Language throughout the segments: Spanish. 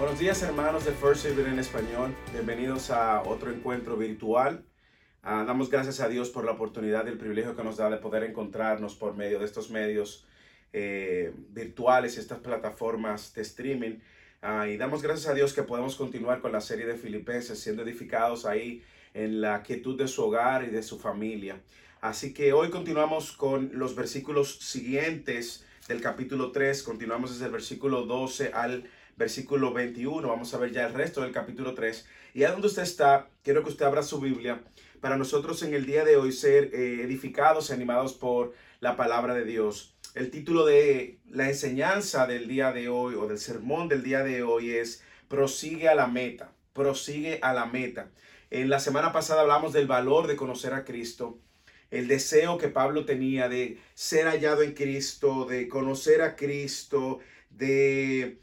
Buenos días hermanos de First Serving en español, bienvenidos a otro encuentro virtual. Uh, damos gracias a Dios por la oportunidad y el privilegio que nos da de poder encontrarnos por medio de estos medios eh, virtuales y estas plataformas de streaming. Uh, y damos gracias a Dios que podemos continuar con la serie de Filipenses, siendo edificados ahí en la quietud de su hogar y de su familia. Así que hoy continuamos con los versículos siguientes del capítulo 3, continuamos desde el versículo 12 al versículo 21. Vamos a ver ya el resto del capítulo 3. Y a donde usted está, quiero que usted abra su Biblia para nosotros en el día de hoy ser eh, edificados y animados por la palabra de Dios. El título de la enseñanza del día de hoy o del sermón del día de hoy es Prosigue a la meta, prosigue a la meta. En la semana pasada hablamos del valor de conocer a Cristo, el deseo que Pablo tenía de ser hallado en Cristo, de conocer a Cristo, de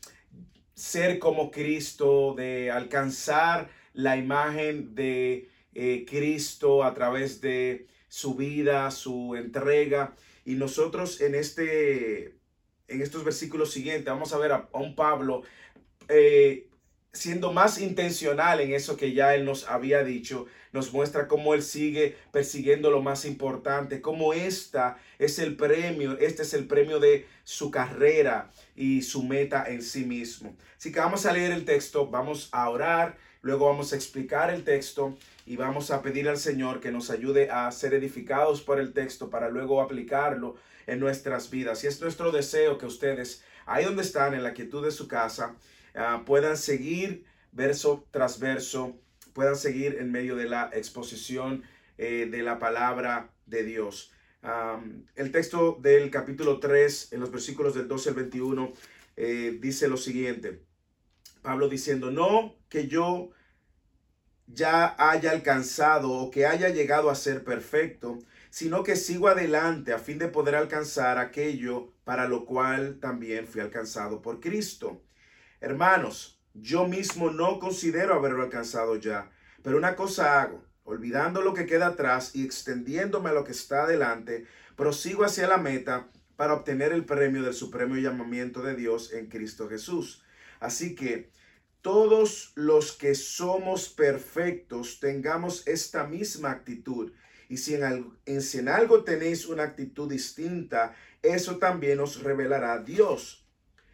ser como Cristo, de alcanzar la imagen de eh, Cristo a través de su vida, su entrega. Y nosotros en este, en estos versículos siguientes, vamos a ver a, un Pablo eh, siendo más intencional en eso que ya él nos había dicho, nos muestra cómo él sigue persiguiendo lo más importante, cómo esta es el premio, este es el premio de su carrera y su meta en sí mismo. Así que vamos a leer el texto, vamos a orar, luego vamos a explicar el texto y vamos a pedir al Señor que nos ayude a ser edificados por el texto para luego aplicarlo en nuestras vidas. Y es nuestro deseo que ustedes, ahí donde están, en la quietud de su casa, Ah, puedan seguir verso tras verso, puedan seguir en medio de la exposición eh, de la palabra de Dios. el texto del capítulo 3, en los versículos del 12 al 21, eh, dice lo siguiente. Pablo diciendo, no que yo ya haya alcanzado o que haya llegado a ser perfecto, sino que sigo adelante a fin de poder alcanzar aquello para lo cual también fui alcanzado por Cristo. Hermanos, yo mismo no considero haberlo alcanzado ya, pero una cosa hago, olvidando lo que queda atrás y extendiéndome a lo que está adelante, prosigo hacia la meta para obtener el premio del supremo llamamiento de Dios en Cristo Jesús. Así que todos los que somos perfectos tengamos esta misma actitud. Y si en, si en algo tenéis una actitud distinta, eso también os revelará Dios.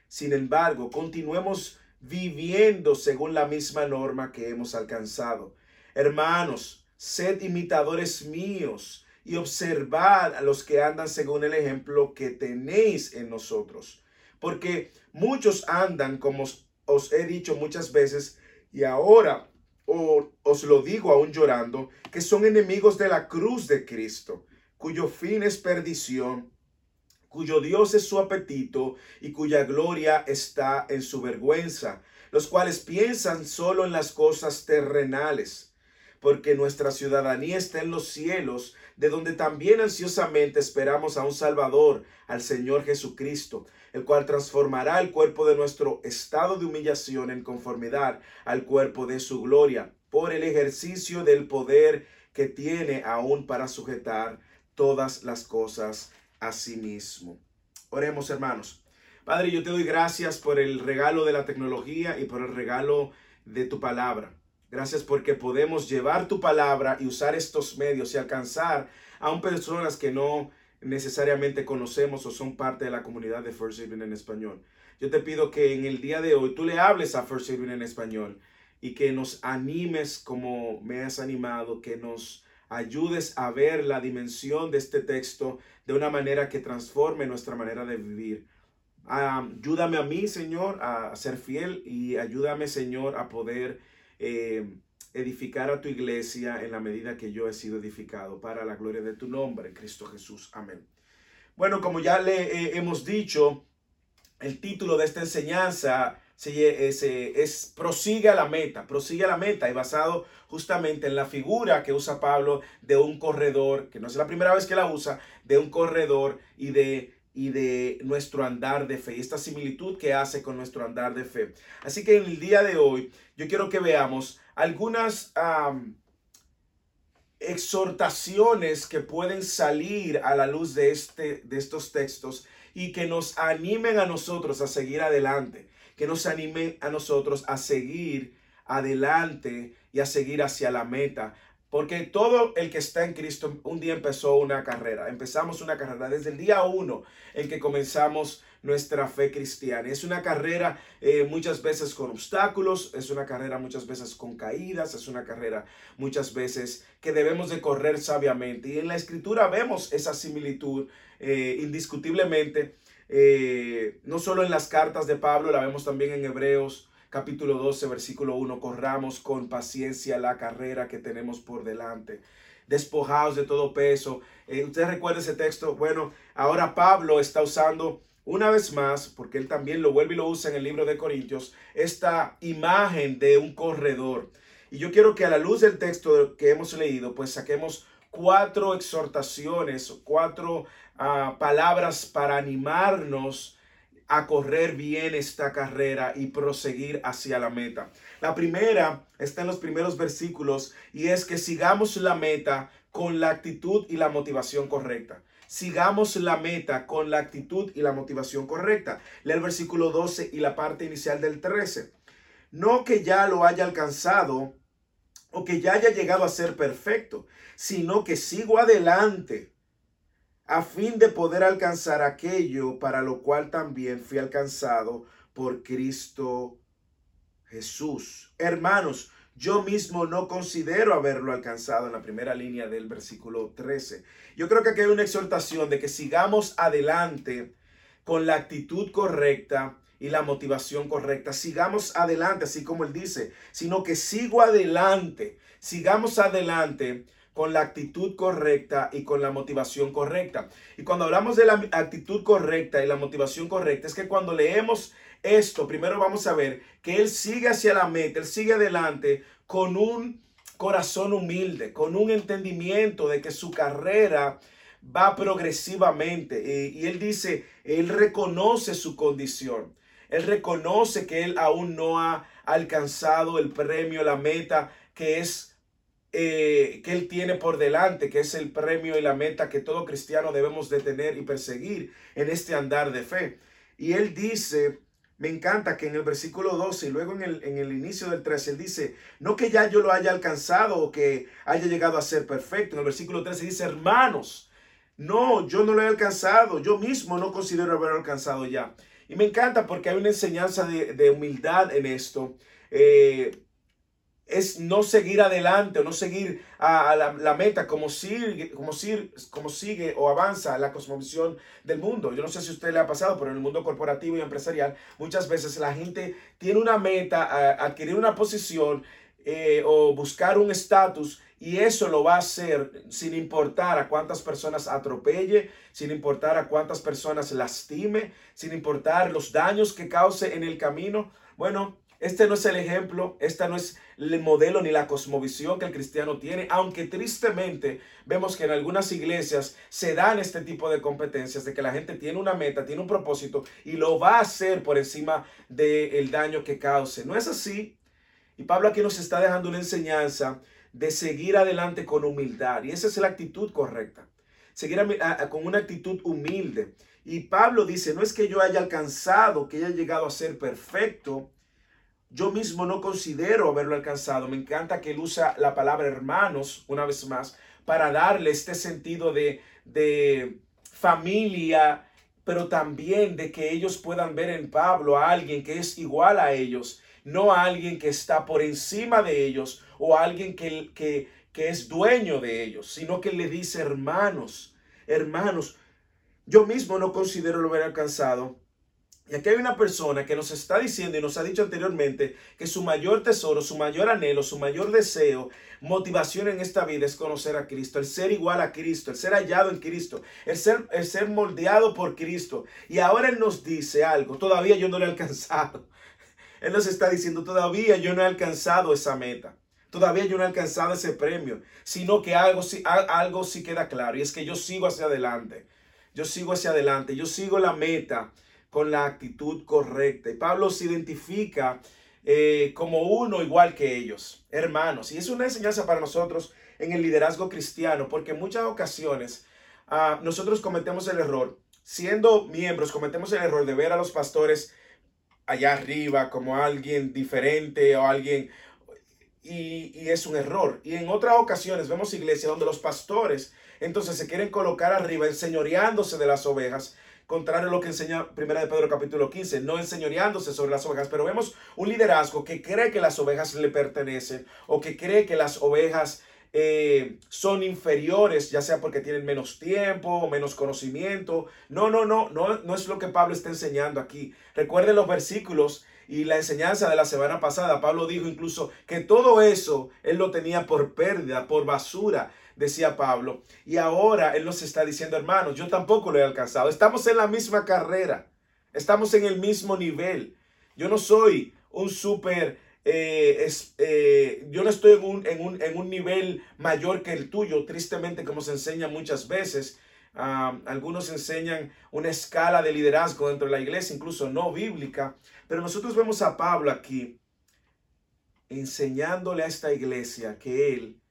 Sin embargo, continuemos viviendo según la misma norma que hemos alcanzado. Hermanos, sed imitadores míos y observad a los que andan según el ejemplo que tenéis en nosotros. Porque muchos andan, como os he dicho muchas veces, y ahora os lo digo aún llorando, que son enemigos de la cruz de Cristo, cuyo fin es perdición cuyo Dios es su apetito y cuya gloria está en su vergüenza, los cuales piensan solo en las cosas terrenales, porque nuestra ciudadanía está en los cielos, de donde también ansiosamente esperamos a un Salvador, al Señor Jesucristo, el cual transformará el cuerpo de nuestro estado de humillación en conformidad al cuerpo de su gloria, por el ejercicio del poder que tiene aún para sujetar todas las cosas a sí mismo. Oremos, hermanos. Padre, yo te doy gracias por el regalo de la tecnología y por el regalo de tu palabra. Gracias porque podemos llevar tu palabra y usar estos medios y alcanzar a un personas que no necesariamente conocemos o son parte de la comunidad de First Saving en español. Yo te pido que en el día de hoy tú le hables a First Saving en español y que nos animes como me has animado, que nos ayudes a ver la dimensión de este texto de una manera que transforme nuestra manera de vivir. ayúdame a mí, Señor, a ser fiel y ayúdame, Señor, a poder eh, edificar a tu iglesia en la medida que yo he sido edificado para la gloria de tu nombre, Cristo Jesús. Amén. Bueno, como ya le eh, hemos dicho, el título de esta enseñanza es, es prosigue a la meta, prosigue a la meta y basado justamente en la figura que usa Pablo de un corredor, que no es la primera vez que la usa, de un corredor y de y de nuestro andar de fe, y esta similitud que hace con nuestro andar de fe. Así que en el día de hoy yo quiero que veamos algunas exhortaciones que pueden salir a la luz de, este, de estos textos y que nos animen a nosotros a seguir adelante que nos anime a nosotros a seguir adelante y a seguir hacia la meta. Porque todo el que está en Cristo un día empezó una carrera. Empezamos una carrera desde el día uno en que comenzamos nuestra fe cristiana. Es una carrera eh, muchas veces con obstáculos, es una carrera muchas veces con caídas, es una carrera muchas veces que debemos de correr sabiamente. Y en la escritura vemos esa similitud eh, indiscutiblemente, eh, no solo en las cartas de Pablo, la vemos también en Hebreos capítulo 12, versículo 1, corramos con paciencia la carrera que tenemos por delante, despojados de todo peso. Eh, ¿Usted recuerda ese texto? Bueno, ahora Pablo está usando una vez más, porque él también lo vuelve y lo usa en el libro de Corintios, esta imagen de un corredor. Y yo quiero que a la luz del texto que hemos leído, pues saquemos cuatro exhortaciones, cuatro palabras para animarnos a correr bien esta carrera y proseguir hacia la meta. La primera está en los primeros versículos y es que sigamos la meta con la actitud y la motivación correcta. Sigamos la meta con la actitud y la motivación correcta. Lee el versículo 12 y la parte inicial del 13. No que ya lo haya alcanzado o que ya haya llegado a ser perfecto, sino que sigo adelante a fin de poder alcanzar aquello para lo cual también fui alcanzado por Cristo Jesús. Hermanos, yo mismo no considero haberlo alcanzado en la primera línea del versículo 13. Yo creo que aquí hay una exhortación de que sigamos adelante con la actitud correcta y la motivación correcta. Sigamos adelante, así como él dice, sino que sigo adelante, sigamos adelante con la actitud correcta y con la motivación correcta. Y cuando hablamos de la actitud correcta y la motivación correcta, es que cuando leemos esto, primero vamos a ver que Él sigue hacia la meta, Él sigue adelante con un corazón humilde, con un entendimiento de que su carrera va progresivamente. Y, Él dice, Él reconoce su condición. Él reconoce que Él aún no ha alcanzado el premio, la meta que es eh, que Él tiene por delante, que es el premio y la meta que todo cristiano debemos de tener y perseguir en este andar de fe. Y Él dice, me encanta que en el versículo 12 y luego en el, en el inicio del 13, Él dice, no que ya yo lo haya alcanzado o que haya llegado a ser perfecto. En el versículo 13 dice, hermanos, no, yo no lo he alcanzado, yo mismo no considero haberlo alcanzado ya. Y me encanta porque hay una enseñanza de, humildad en esto. Eh, es no seguir adelante o no seguir a, la, meta como sigue, como, sigue, como sigue o avanza la cosmovisión del mundo. Yo no sé si a usted le ha pasado, pero en el mundo corporativo y empresarial muchas veces la gente tiene una meta, adquirir una posición eh, o buscar un estatus y eso lo va a hacer sin importar a cuántas personas atropelle, sin importar a cuántas personas lastime, sin importar los daños que cause en el camino. Bueno, este no es el ejemplo, esta no es el modelo ni la cosmovisión que el cristiano tiene, aunque tristemente vemos que en algunas iglesias se dan este tipo de competencias, de que la gente tiene una meta, tiene un propósito y lo va a hacer por encima del daño que cause. No es así. Y Pablo aquí nos está dejando una enseñanza de seguir adelante con humildad. Y esa es la actitud correcta. Seguir con una actitud humilde. Y Pablo dice, no es que yo haya alcanzado, que haya llegado a ser perfecto, yo mismo no considero haberlo alcanzado. Me encanta que él usa la palabra hermanos una vez más para darle este sentido de, familia, pero también de que ellos puedan ver en Pablo a alguien que es igual a ellos, no a alguien que está por encima de ellos o a alguien que, que, que es dueño de ellos, sino que le dice hermanos, hermanos, yo mismo no considero lo haber alcanzado, y aquí hay una persona que nos está diciendo y nos ha dicho anteriormente que su mayor tesoro, su mayor anhelo, su mayor deseo, motivación en esta vida es conocer a Cristo, el ser igual a Cristo, el ser hallado en Cristo, el ser, el ser moldeado por Cristo. Y ahora Él nos dice algo, todavía yo no lo he alcanzado. Él nos está diciendo, todavía yo no he alcanzado esa meta. Todavía yo no he alcanzado ese premio, sino que algo, algo sí queda claro y es que yo sigo hacia adelante. Yo sigo hacia adelante, yo sigo la meta con la actitud correcta. Y Pablo se identifica eh, como uno igual que ellos, hermanos. Y es una enseñanza para nosotros en el liderazgo cristiano, porque en muchas ocasiones ah, nosotros cometemos el error, siendo miembros, cometemos el error de ver a los pastores allá arriba como alguien diferente o alguien y, y, es un error. Y en otras ocasiones vemos iglesias donde los pastores entonces se quieren colocar arriba, enseñoreándose de las ovejas, contrario a lo que enseña 1 de Pedro capítulo 15, no enseñoreándose sobre las ovejas, pero vemos un liderazgo que cree que las ovejas le pertenecen o que cree que las ovejas eh, son inferiores, ya sea porque tienen menos tiempo o menos conocimiento. No, no, no, no, no es lo que Pablo está enseñando aquí. Recuerden los versículos y la enseñanza de la semana pasada. Pablo dijo incluso que todo eso él lo tenía por pérdida, por basura, decía Pablo. Y ahora él nos está diciendo, hermanos, yo tampoco lo he alcanzado. Estamos en la misma carrera, estamos en el mismo nivel. Yo no soy un súper eh, es, eh, yo no estoy en un, en, un, en un, nivel mayor que el tuyo, tristemente como se enseña muchas veces. algunos enseñan una escala de liderazgo dentro de la iglesia, incluso no bíblica, pero nosotros vemos a Pablo aquí enseñándole a esta iglesia que él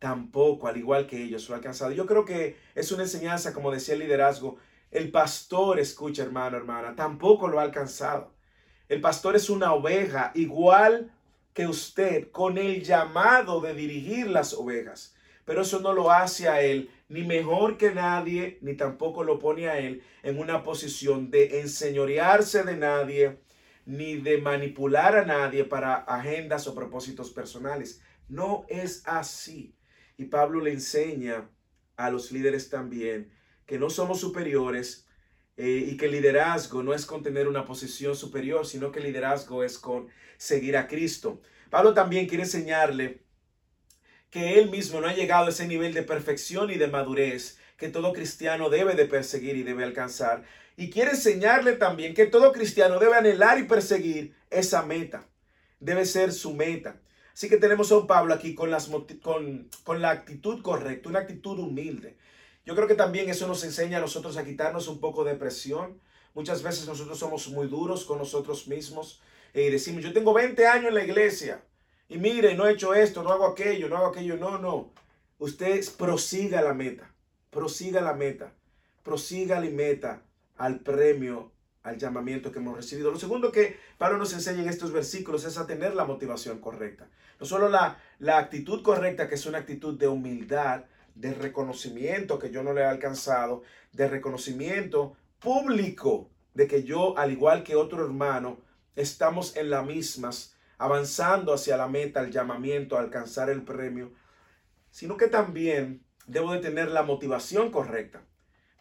tampoco, al igual que ellos, lo ha alcanzado. Yo creo que es una enseñanza, como decía el liderazgo, el pastor, escucha hermano, hermana, tampoco lo ha alcanzado. El pastor es una oveja igual que usted con el llamado de dirigir las ovejas. Pero eso no lo hace a él ni mejor que nadie, ni tampoco lo pone a él en una posición de enseñorearse de nadie, ni de manipular a nadie para agendas o propósitos personales. No es así. Y Pablo le enseña a los líderes también que no somos superiores, eh, y que liderazgo no es con tener una posición superior, sino que liderazgo es con seguir a Cristo. Pablo también quiere enseñarle que él mismo no ha llegado a ese nivel de perfección y de madurez que todo cristiano debe de perseguir y debe alcanzar. Y quiere enseñarle también que todo cristiano debe anhelar y perseguir esa meta. Debe ser su meta. Así que tenemos a un Pablo aquí con, las, con, con la actitud correcta, una actitud humilde. Yo creo que también eso nos enseña a nosotros a quitarnos un poco de presión. Muchas veces nosotros somos muy duros con nosotros mismos y decimos, yo tengo 20 años en la iglesia y mire, no he hecho esto, no hago aquello, no hago aquello. No, no. Usted prosiga la meta, prosiga la meta, prosiga la meta al premio, al llamamiento que hemos recibido. Lo segundo que Pablo nos enseña en estos versículos es a tener la motivación correcta. No solo la, la actitud correcta, que es una actitud de humildad, de reconocimiento que yo no le he alcanzado, de reconocimiento público de que yo, al igual que otro hermano, estamos en las mismas, avanzando hacia la meta, el llamamiento, a alcanzar el premio, sino que también debo de tener la motivación correcta.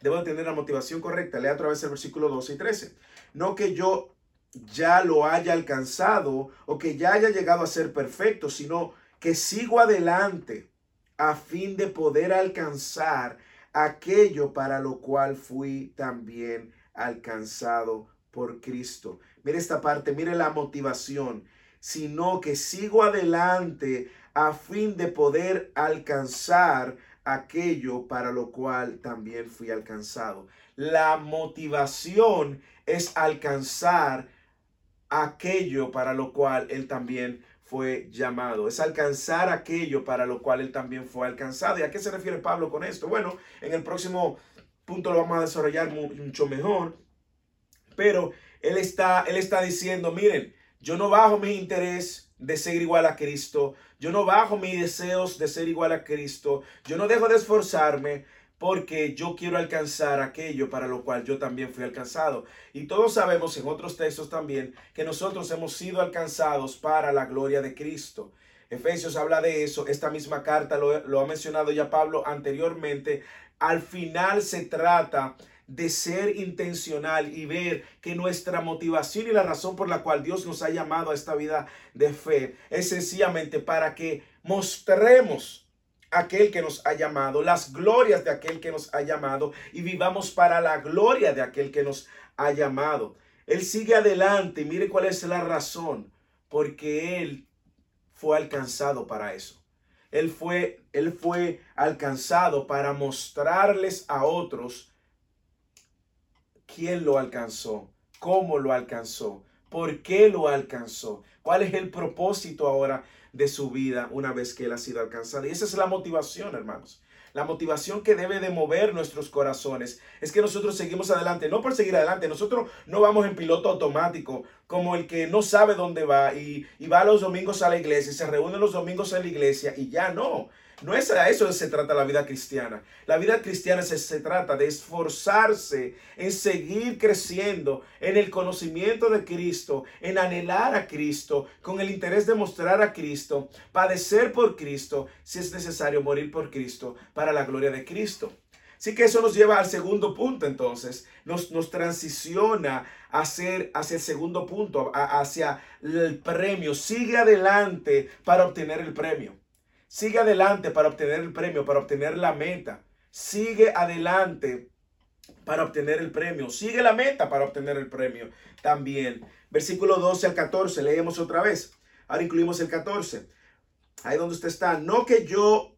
Debo de tener la motivación correcta. Lea otra vez el versículo 12 y 13. No que yo ya lo haya alcanzado o que ya haya llegado a ser perfecto, sino que sigo adelante a fin de poder alcanzar aquello para lo cual fui también alcanzado por Cristo. Mire esta parte, mire la motivación, sino que sigo adelante a fin de poder alcanzar aquello para lo cual también fui alcanzado. La motivación es alcanzar aquello para lo cual él también fue llamado. Es alcanzar aquello para lo cual él también fue alcanzado. ¿Y a qué se refiere Pablo con esto? Bueno, en el próximo punto lo vamos a desarrollar mucho mejor. Pero él está, él está diciendo, miren, yo no bajo mi interés de ser igual a Cristo. Yo no bajo mis deseos de ser igual a Cristo. Yo no dejo de esforzarme porque yo quiero alcanzar aquello para lo cual yo también fui alcanzado. Y todos sabemos en otros textos también que nosotros hemos sido alcanzados para la gloria de Cristo. Efesios habla de eso, esta misma carta lo, ha mencionado ya Pablo anteriormente. Al final se trata de ser intencional y ver que nuestra motivación y la razón por la cual Dios nos ha llamado a esta vida de fe es sencillamente para que mostremos aquel que nos ha llamado, las glorias de aquel que nos ha llamado y vivamos para la gloria de aquel que nos ha llamado. Él sigue adelante y mire cuál es la razón, porque él fue alcanzado para eso. Él fue, él fue alcanzado para mostrarles a otros quién lo alcanzó, cómo lo alcanzó, por qué lo alcanzó, cuál es el propósito ahora de su vida una vez que él ha sido alcanzado. Y esa es la motivación, hermanos. La motivación que debe de mover nuestros corazones es que nosotros seguimos adelante, no por seguir adelante, nosotros no vamos en piloto automático como el que no sabe dónde va y, y va los domingos a la iglesia y se reúne los domingos en la iglesia y ya no. No es a eso se trata la vida cristiana. La vida cristiana se, se, trata de esforzarse en seguir creciendo en el conocimiento de Cristo, en anhelar a Cristo, con el interés de mostrar a Cristo, padecer por Cristo, si es necesario morir por Cristo, para la gloria de Cristo. Así que eso nos lleva al segundo punto entonces, nos, nos transiciona hacia, hacia el segundo punto, hacia el premio. Sigue adelante para obtener el premio. Sigue adelante para obtener el premio, para obtener la meta. Sigue adelante para obtener el premio. Sigue la meta para obtener el premio también. Versículo 12 al 14, leemos otra vez. Ahora incluimos el 14. Ahí donde usted está. No que yo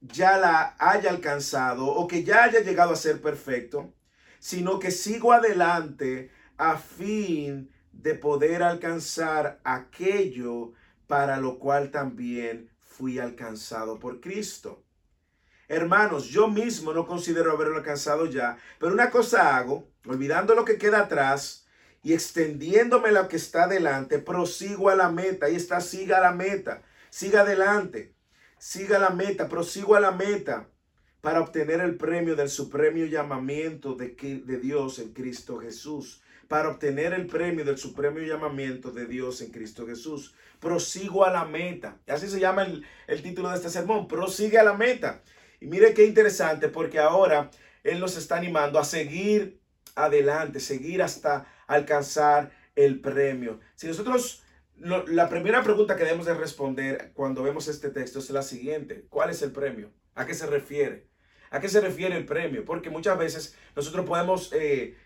ya la haya alcanzado o que ya haya llegado a ser perfecto, sino que sigo adelante a fin de poder alcanzar aquello para lo cual también fui alcanzado por Cristo. Hermanos, yo mismo no considero haberlo alcanzado ya, pero una cosa hago, olvidando lo que queda atrás y extendiéndome lo que está adelante, prosigo a la meta. Ahí está, siga la meta, siga adelante, siga la meta, prosigo a la meta para obtener el premio del supremo llamamiento de, de Dios en Cristo Jesús para obtener el premio del supremo llamamiento de Dios en Cristo Jesús. Prosigo a la meta. Así se llama el, título de este sermón. Prosigue a la meta. Y mire qué interesante porque ahora Él nos está animando a seguir adelante, seguir hasta alcanzar el premio. Si nosotros, la primera pregunta que debemos de responder cuando vemos este texto es la siguiente. ¿Cuál es el premio? ¿A qué se refiere? ¿A qué se refiere el premio? Porque muchas veces nosotros podemos eh,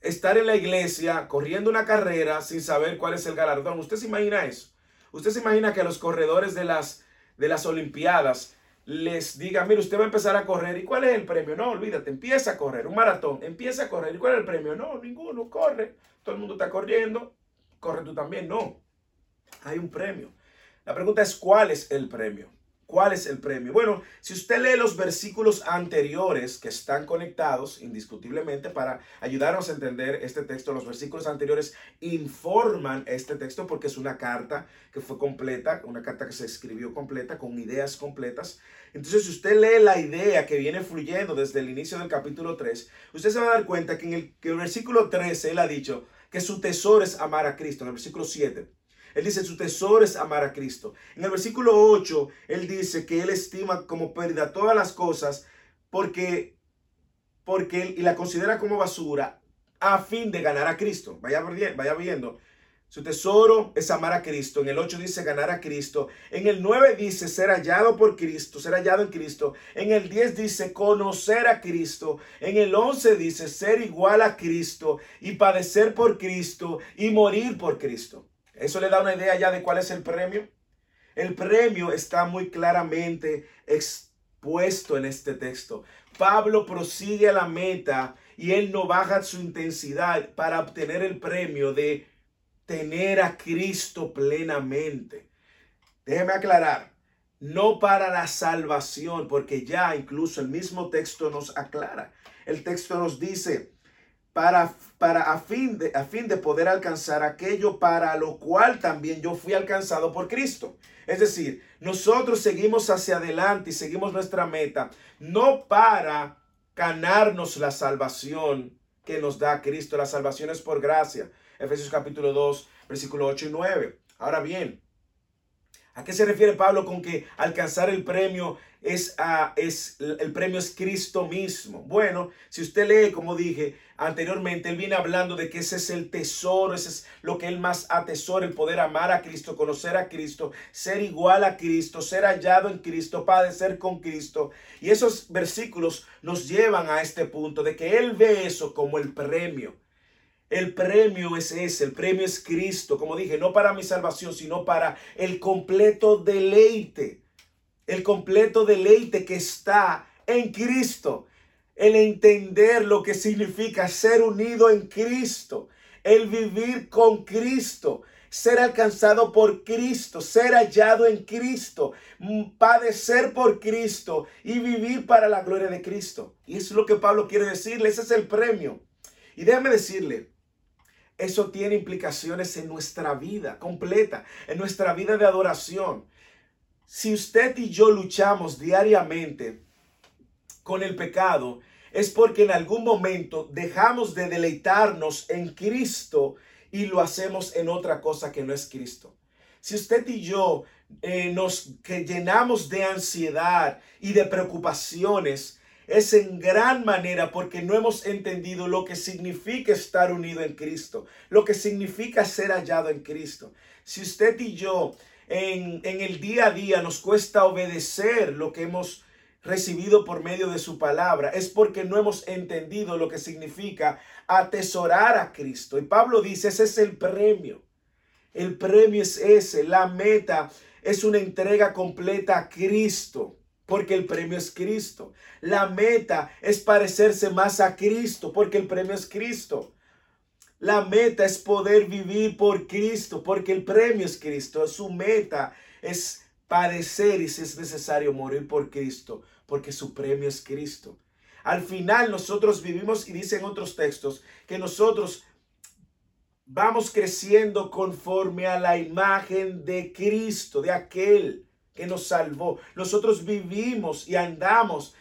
estar en la iglesia corriendo una carrera sin saber cuál es el galardón. ¿Usted se imagina eso? ¿Usted se imagina que a los corredores de las, de las Olimpiadas les diga, mire, usted va a empezar a correr. ¿Y cuál es el premio? No, olvídate, empieza a correr. Un maratón, empieza a correr. ¿Y cuál es el premio? No, ninguno, corre. Todo el mundo está corriendo. Corre tú también. No, hay un premio. La pregunta es, ¿cuál es el premio? ¿Cuál es el premio? Bueno, si usted lee los versículos anteriores que están conectados indiscutiblemente para ayudarnos a entender este texto, los versículos anteriores informan este texto porque es una carta que fue completa, una carta que se escribió completa, con ideas completas. Entonces, si usted lee la idea que viene fluyendo desde el inicio del capítulo 3, usted se va a dar cuenta que en el, que el versículo 13 él ha dicho que su tesoro es amar a Cristo, en el versículo 7. Él dice, su tesoro es amar a Cristo. En el versículo 8, él dice que él estima como pérdida todas las cosas porque, porque él, y la considera como basura a fin de ganar a Cristo. Vaya, vaya viendo. Su tesoro es amar a Cristo. En el 8 dice ganar a Cristo. En el 9 dice ser hallado por Cristo, ser hallado en Cristo. En el 10 dice conocer a Cristo. En el 11 dice ser igual a Cristo y padecer por Cristo y morir por Cristo. Eso le da una idea ya de cuál es el premio. El premio está muy claramente expuesto en este texto. Pablo prosigue a la meta y él no baja su intensidad para obtener el premio de tener a Cristo plenamente. Déjeme aclarar, no para la salvación, porque ya incluso el mismo texto nos aclara. El texto nos dice, para, para a, fin de, a fin de poder alcanzar aquello para lo cual también yo fui alcanzado por Cristo. Es decir, nosotros seguimos hacia adelante y seguimos nuestra meta, no para ganarnos la salvación que nos da Cristo. La salvación es por gracia. Efesios capítulo 2, versículo 8 y 9. Ahora bien, ¿a qué se refiere Pablo con que alcanzar el premio es, a, es el premio es Cristo mismo. Bueno, si usted lee, como dije anteriormente, él viene hablando de que ese es el tesoro, ese es lo que él más atesora, el poder amar a Cristo, conocer a Cristo, ser igual a Cristo, ser hallado en Cristo, padecer con Cristo. Y esos versículos nos llevan a este punto de que él ve eso como el premio. El premio es ese, el premio es Cristo, como dije, no para mi salvación, sino para el completo deleite el completo deleite que está en Cristo, el entender lo que significa ser unido en Cristo, el vivir con Cristo, ser alcanzado por Cristo, ser hallado en Cristo, mm, padecer por Cristo y vivir para la gloria de Cristo. Y eso es lo que Pablo quiere decirle, ese es el premio. Y déjame decirle, eso tiene implicaciones en nuestra vida completa, en nuestra vida de adoración. Si usted y yo luchamos diariamente con el pecado, es porque en algún momento dejamos de deleitarnos en Cristo y lo hacemos en otra cosa que no es Cristo. Si usted y yo eh, nos que llenamos de ansiedad y de preocupaciones, es en gran manera porque no hemos entendido lo que significa estar unido en Cristo, lo que significa ser hallado en Cristo. Si usted y yo en, en el día a día nos cuesta obedecer lo que hemos recibido por medio de su palabra, es porque no hemos entendido lo que significa atesorar a Cristo. Y Pablo dice, ese es el premio. El premio es ese, la meta es una entrega completa a Cristo porque el premio es Cristo. La meta es parecerse más a Cristo, porque el premio es Cristo. La meta es poder vivir por Cristo, porque el premio es Cristo. Su meta es padecer y si es necesario morir por Cristo, porque su premio es Cristo. Al final nosotros vivimos, y dicen otros textos, que nosotros vamos creciendo conforme a la imagen de Cristo, de aquel que nos salvó. Nosotros vivimos y andamos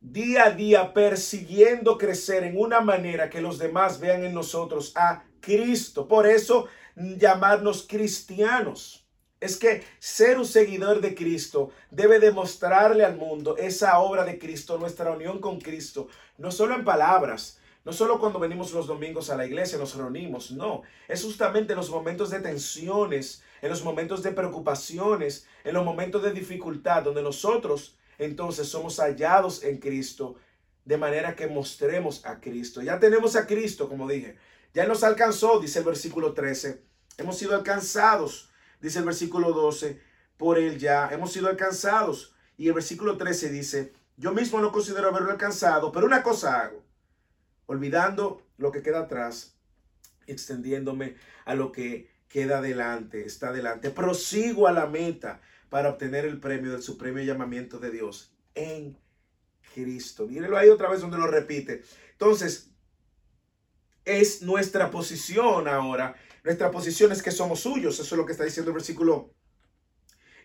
día a día persiguiendo crecer en una manera que los demás vean en nosotros a Cristo. Por eso llamarnos cristianos. Es que ser un seguidor de Cristo debe demostrarle al mundo esa obra de Cristo, nuestra unión con Cristo, no solo en palabras, no solo cuando venimos los domingos a la iglesia, nos reunimos, no, es justamente en los momentos de tensiones, en los momentos de preocupaciones, en los momentos de dificultad, donde nosotros entonces somos hallados en Cristo, de manera que mostremos a Cristo. Ya tenemos a Cristo, como dije. Ya nos alcanzó, dice el versículo 13. Hemos sido alcanzados, dice el versículo 12, por él ya. Hemos sido alcanzados. Y el versículo 13 dice, yo mismo no considero haberlo alcanzado, pero una cosa hago, olvidando lo que queda atrás, extendiéndome a lo que queda adelante, está adelante. Prosigo a la meta para obtener el premio del supremo llamamiento de Dios en Cristo. Mírenlo ahí otra vez donde lo repite. Entonces, es nuestra posición ahora. Nuestra posición es que somos suyos. Eso es lo que está diciendo el versículo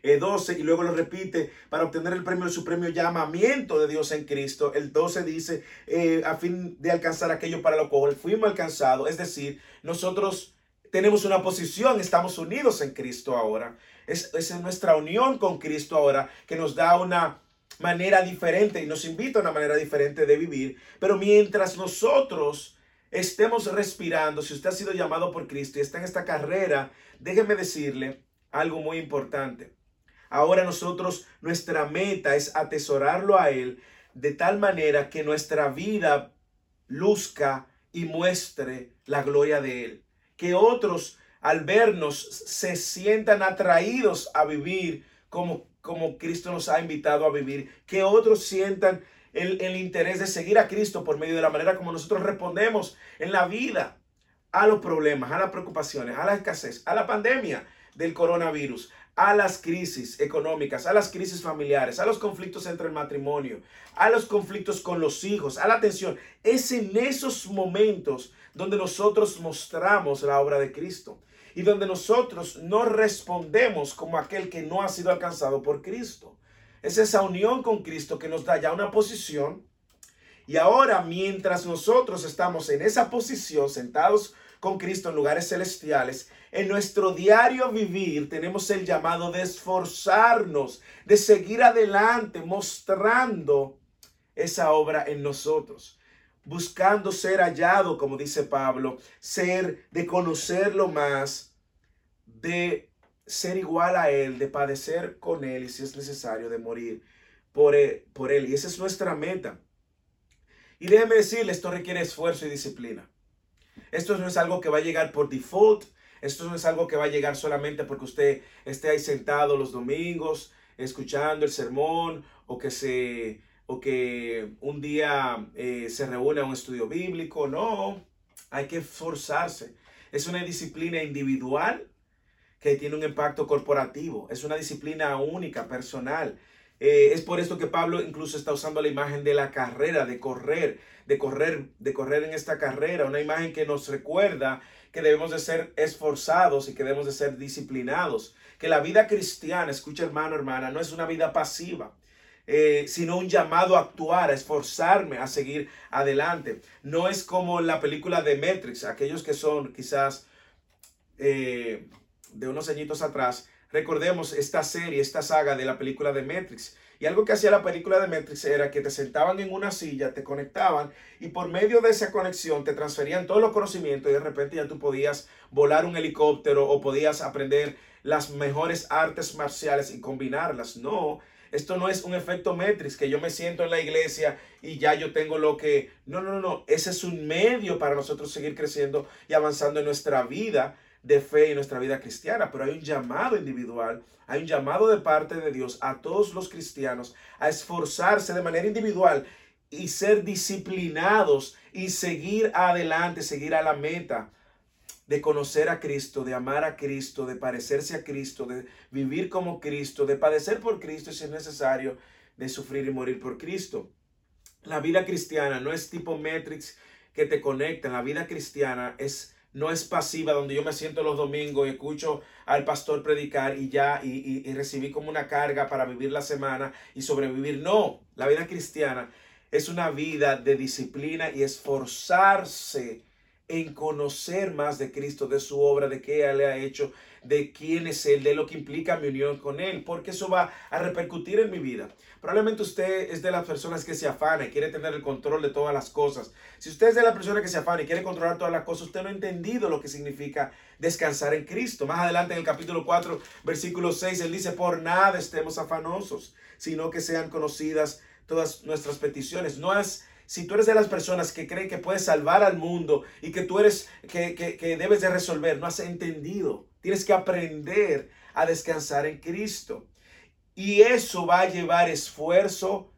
12 eh, y luego lo repite para obtener el premio del supremo llamamiento de Dios en Cristo. El 12 dice eh, a fin de alcanzar aquello para lo cual fuimos alcanzados. Es decir, nosotros tenemos una posición, estamos unidos en Cristo ahora. Es, es nuestra unión con Cristo ahora que nos da una manera diferente y nos invita a una manera diferente de vivir. Pero mientras nosotros estemos respirando, si usted ha sido llamado por Cristo y está en esta carrera, déjeme decirle algo muy importante. Ahora nosotros, nuestra meta es atesorarlo a Él de tal manera que nuestra vida luzca y muestre la gloria de Él que otros al vernos se sientan atraídos a vivir como, como Cristo nos ha invitado a vivir, que otros sientan el, el interés de seguir a Cristo por medio de la manera como nosotros respondemos en la vida a los problemas, a las preocupaciones, a la escasez, a la pandemia del coronavirus, a las crisis económicas, a las crisis familiares, a los conflictos entre el matrimonio, a los conflictos con los hijos, a la tensión. Es en esos momentos donde nosotros mostramos la obra de Cristo y donde nosotros no respondemos como aquel que no ha sido alcanzado por Cristo. Es esa unión con Cristo que nos da ya una posición. Y ahora, mientras nosotros estamos en esa posición, sentados con Cristo en lugares celestiales, en nuestro diario vivir tenemos el llamado de esforzarnos, de seguir adelante, mostrando esa obra en nosotros buscando ser hallado, como dice Pablo, ser, de conocerlo más, de ser igual a Él, de padecer con Él y si es necesario, de morir por él, por él. Y esa es nuestra meta. Y déjeme decirle, esto requiere esfuerzo y disciplina. Esto no es algo que va a llegar por default. Esto no es algo que va a llegar solamente porque usted esté ahí sentado los domingos, escuchando el sermón o que se o que un día eh, se reúne a un estudio bíblico. No, hay que esforzarse. Es una disciplina individual que tiene un impacto corporativo. Es una disciplina única, personal. Eh, es por esto que Pablo incluso está usando la imagen de la carrera, de correr, de correr, de correr en esta carrera, una imagen que nos recuerda que debemos de ser esforzados y que debemos de ser disciplinados, que la vida cristiana, escucha hermano, hermana, no es una vida pasiva. Eh, sino un llamado a actuar, a esforzarme, a seguir adelante. No es como la película de Matrix, aquellos que son quizás eh, de unos añitos atrás, recordemos esta serie, esta saga de la película de Matrix. Y algo que hacía la película de Matrix era que te sentaban en una silla, te conectaban y por medio de esa conexión te transferían todos los conocimientos y de repente ya tú podías volar un helicóptero o podías aprender las mejores artes marciales y combinarlas. No, esto no es un efecto Matrix que yo me siento en la iglesia y ya yo tengo lo que... No, no, no, ese es un medio para nosotros seguir creciendo y avanzando en nuestra vida de fe y nuestra vida cristiana, pero hay un llamado individual, hay un llamado de parte de Dios a todos los cristianos a esforzarse de manera individual y ser disciplinados y seguir adelante, seguir a la meta de conocer a Cristo, de amar a Cristo, de parecerse a Cristo, de vivir como Cristo, de padecer por Cristo si es necesario, de sufrir y morir por Cristo. La vida cristiana no es tipo Matrix que te conecta, la vida cristiana es no es pasiva, donde yo me siento los domingos y escucho al pastor predicar y ya, y, y, recibí como una carga para vivir la semana y sobrevivir. No, la vida cristiana es una vida de disciplina y esforzarse en conocer más de Cristo, de su obra, de qué Él le ha hecho, de quién es Él, de lo que implica mi unión con Él, porque eso va a repercutir en mi vida. Probablemente usted es de las personas que se afana y quiere tener el control de todas las cosas. Si usted es de la persona que se afana y quiere controlar todas las cosas, usted no ha entendido lo que significa descansar en Cristo. Más adelante en el capítulo 4, versículo 6, Él dice, por nada estemos afanosos, sino que sean conocidas todas nuestras peticiones. No es si tú eres de las personas que creen que puedes salvar al mundo y que tú eres, que, que, debes de resolver, no has entendido. Tienes que aprender a descansar en Cristo. Y eso va a llevar esfuerzo,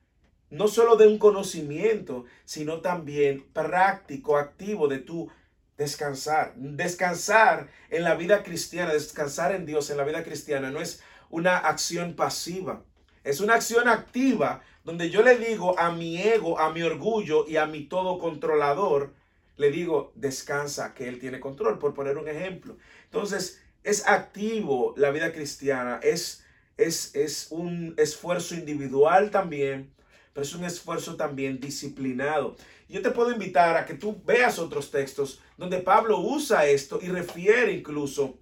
no solo de un conocimiento, sino también práctico, activo de tu descansar. Descansar en la vida cristiana, descansar en Dios en la vida cristiana no es una acción pasiva, es una acción activa donde yo le digo a mi ego, a mi orgullo y a mi todo controlador, le digo, descansa, que Él tiene control, por poner un ejemplo. Entonces, es activo la vida cristiana, es, es, es un esfuerzo individual también, pero es un esfuerzo también disciplinado. Yo te puedo invitar a que tú veas otros textos donde Pablo usa esto y refiere incluso,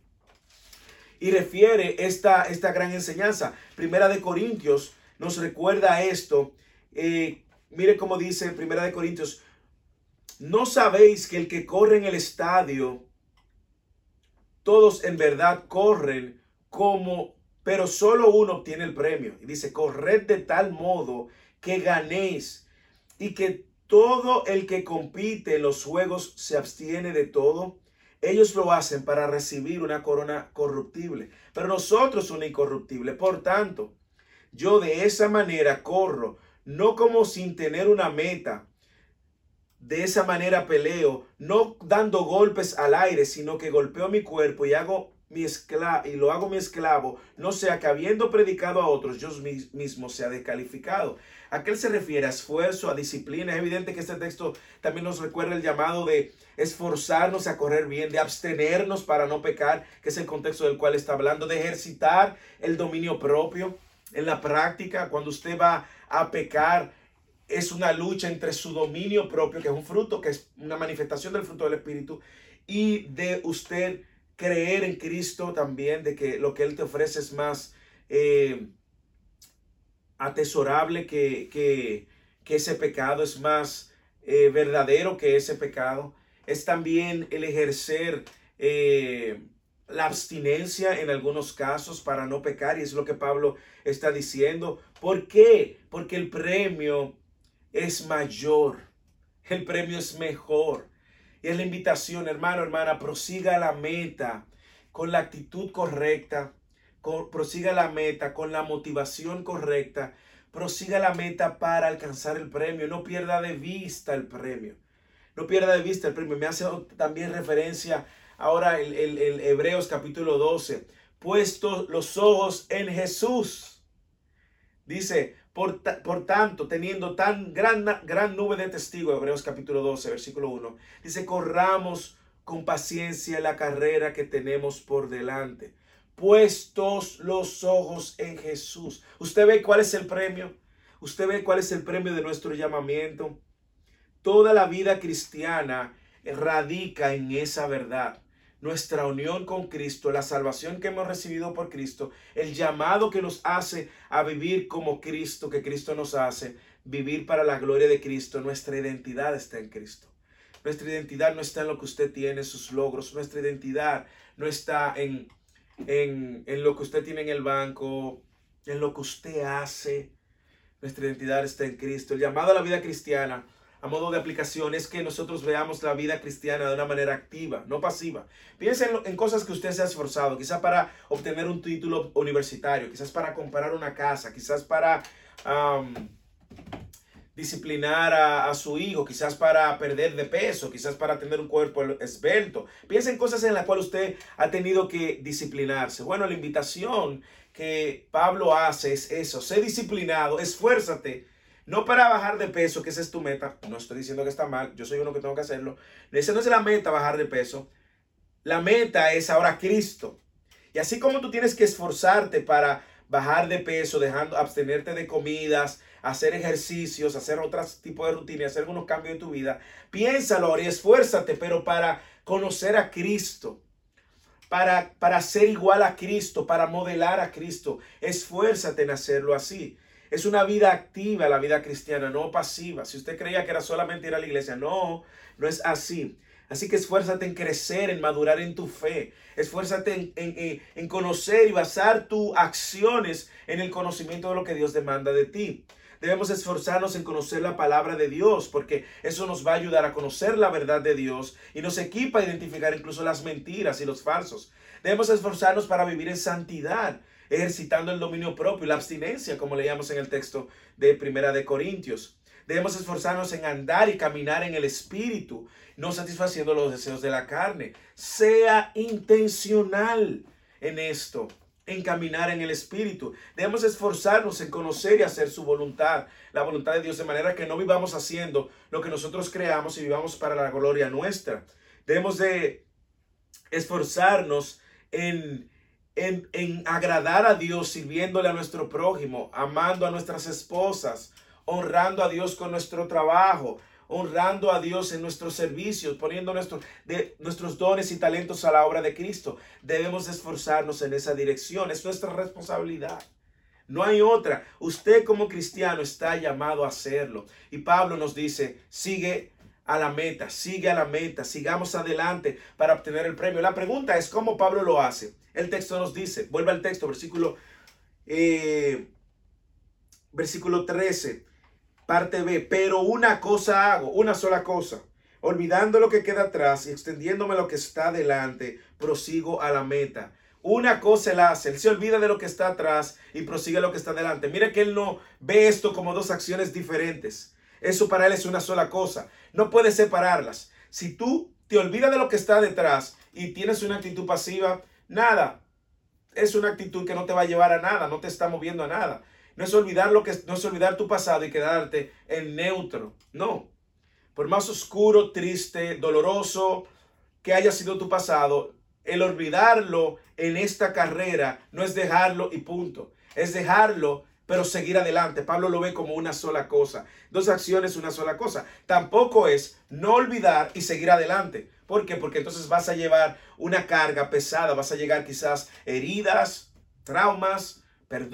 y refiere esta, esta gran enseñanza. Primera de Corintios nos recuerda esto. Eh, mire cómo dice Primera de Corintios, no sabéis que el que corre en el estadio, todos en verdad corren como, pero solo uno obtiene el premio. Y dice, corred de tal modo que ganéis y que todo el que compite en los juegos se abstiene de todo. Ellos lo hacen para recibir una corona corruptible, pero nosotros una incorruptible. Por tanto, yo de esa manera corro, no como sin tener una meta. De esa manera peleo, no dando golpes al aire, sino que golpeo mi cuerpo y hago mi esclavo y lo hago mi esclavo, no sea que habiendo predicado a otros, yo mismo sea descalificado. ¿A qué se refiere? A esfuerzo, a disciplina. Es evidente que este texto también nos recuerda el llamado de esforzarnos a correr bien, de abstenernos para no pecar, que es el contexto del cual está hablando, de ejercitar el dominio propio en la práctica, cuando usted va a pecar, es una lucha entre su dominio propio, que es un fruto, que es una manifestación del fruto del Espíritu, y de usted creer en Cristo también, de que lo que Él te ofrece es más eh, atesorable que, que, ese pecado, es más eh, verdadero que ese pecado. Es también el ejercer eh, la abstinencia en algunos casos para no pecar, y es lo que Pablo está diciendo. ¿Por qué? Porque el premio es mayor, el premio es mejor. Y es la invitación, hermano, hermana, prosiga la meta con la actitud correcta, prosiga la meta con la motivación correcta, prosiga la meta para alcanzar el premio, no pierda de vista el premio. No pierda de vista el premio. Me hace también referencia ahora el, el Hebreos capítulo 12, puestos los ojos en Jesús. Dice, por, tanto, teniendo tan gran, gran nube de testigos, Hebreos capítulo 12, versículo 1, dice, corramos con paciencia la carrera que tenemos por delante, puestos los ojos en Jesús. ¿Usted ve cuál es el premio? ¿Usted ve cuál es el premio de nuestro llamamiento? Toda la vida cristiana radica en esa verdad nuestra unión con Cristo, la salvación que hemos recibido por Cristo, el llamado que nos hace a vivir como Cristo, que Cristo nos hace, vivir para la gloria de Cristo. Nuestra identidad está en Cristo. Nuestra identidad no está en lo que usted tiene, sus logros. Nuestra identidad no está en, en, en lo que usted tiene en el banco, en lo que usted hace. Nuestra identidad está en Cristo. El llamado a la vida cristiana a modo de aplicación es que nosotros veamos la vida cristiana de una manera activa, no pasiva. Piensen en, cosas que usted se ha esforzado, quizás para obtener un título universitario, quizás para comprar una casa, quizás para disciplinar a, su hijo, quizás para perder de peso, quizás para tener un cuerpo esbelto. Piensen en cosas en las cuales usted ha tenido que disciplinarse. Bueno, la invitación que Pablo hace es eso, sé disciplinado, esfuérzate no para bajar de peso, que esa es tu meta. No estoy diciendo que está mal, yo soy uno que tengo que hacerlo. Esa no es la meta, bajar de peso. La meta es ahora Cristo. Y así como tú tienes que esforzarte para bajar de peso, dejando, abstenerte de comidas, hacer ejercicios, hacer otros tipos de rutinas, hacer algunos cambios en tu vida, piénsalo ahora y esfuérzate, pero para conocer a Cristo. Para, para ser igual a Cristo, para modelar a Cristo. Esfuérzate en hacerlo así. Es una vida activa la vida cristiana, no pasiva. Si usted creía que era solamente ir a la iglesia, no, no es así. Así que esfuérzate en crecer, en madurar en tu fe. Esfuérzate en, en, conocer y basar tus acciones en el conocimiento de lo que Dios demanda de ti. Debemos esforzarnos en conocer la palabra de Dios porque eso nos va a ayudar a conocer la verdad de Dios y nos equipa a identificar incluso las mentiras y los falsos. Debemos esforzarnos para vivir en santidad ejercitando el dominio propio, la abstinencia, como leíamos en el texto de Primera de Corintios. Debemos esforzarnos en andar y caminar en el Espíritu, no satisfaciendo los deseos de la carne. Sea intencional en esto, en caminar en el Espíritu. Debemos esforzarnos en conocer y hacer su voluntad, la voluntad de Dios, de manera que no vivamos haciendo lo que nosotros creamos y vivamos para la gloria nuestra. Debemos de esforzarnos en en, agradar a Dios, sirviéndole a nuestro prójimo, amando a nuestras esposas, honrando a Dios con nuestro trabajo, honrando a Dios en nuestros servicios, poniendo de, nuestros dones y talentos a la obra de Cristo. Debemos esforzarnos en esa dirección. Es nuestra responsabilidad. No hay otra. Usted como cristiano está llamado a hacerlo. Y Pablo nos dice, sigue a la meta, sigue a la meta, sigamos adelante para obtener el premio. La pregunta es cómo Pablo lo hace. El texto nos dice, vuelve al texto, versículo, eh, versículo 13, parte B, pero una cosa hago, una sola cosa, olvidando lo que queda atrás y extendiéndome lo que está delante, prosigo a la meta. Una cosa él hace, él se olvida de lo que está atrás y prosigue lo que está delante. Mira que él no ve esto como dos acciones diferentes. Eso para él es una sola cosa. No puedes separarlas. Si tú te olvidas de lo que está detrás y tienes una actitud pasiva, nada. Es una actitud que no te va a llevar a nada, no te está moviendo a nada. No es olvidar lo que no es olvidar tu pasado y quedarte en neutro. No. Por más oscuro, triste, doloroso que haya sido tu pasado, el olvidarlo en esta carrera no es dejarlo y punto. Es dejarlo pero seguir adelante. Pablo lo ve como una sola cosa. Dos acciones, una sola cosa. Tampoco es no olvidar y seguir adelante. ¿Por qué? Porque entonces vas a llevar una carga pesada, vas a llegar quizás heridas, traumas,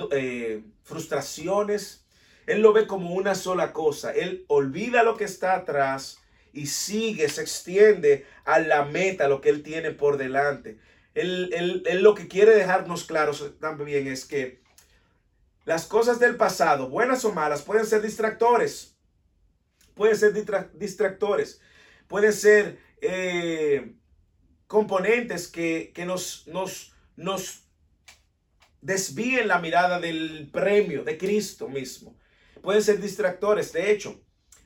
eh, frustraciones. Él lo ve como una sola cosa. Él olvida lo que está atrás y sigue, se extiende a la meta, lo que él tiene por delante. Él, él lo que quiere dejarnos claros también es que las cosas del pasado, buenas o malas, pueden ser distractores. Pueden ser distractores. Pueden ser eh, componentes que, nos, nos, nos desvíen la mirada del premio de Cristo mismo. Pueden ser distractores. De hecho,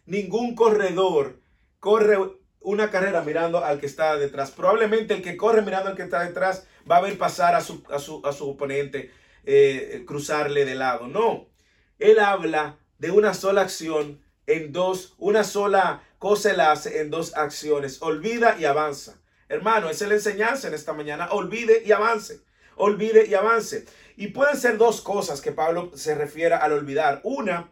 ningún corredor corre una carrera mirando al que está detrás. Probablemente el que corre mirando al que está detrás va a ver pasar a su, a su, a su oponente, eh, cruzarle de lado. No, él habla de una sola acción en dos, una sola cosa él hace en dos acciones. Olvida y avanza. Hermano, esa es la enseñanza en esta mañana. Olvide y avance. Olvide y avance. Y pueden ser dos cosas que Pablo se refiere al olvidar. Una,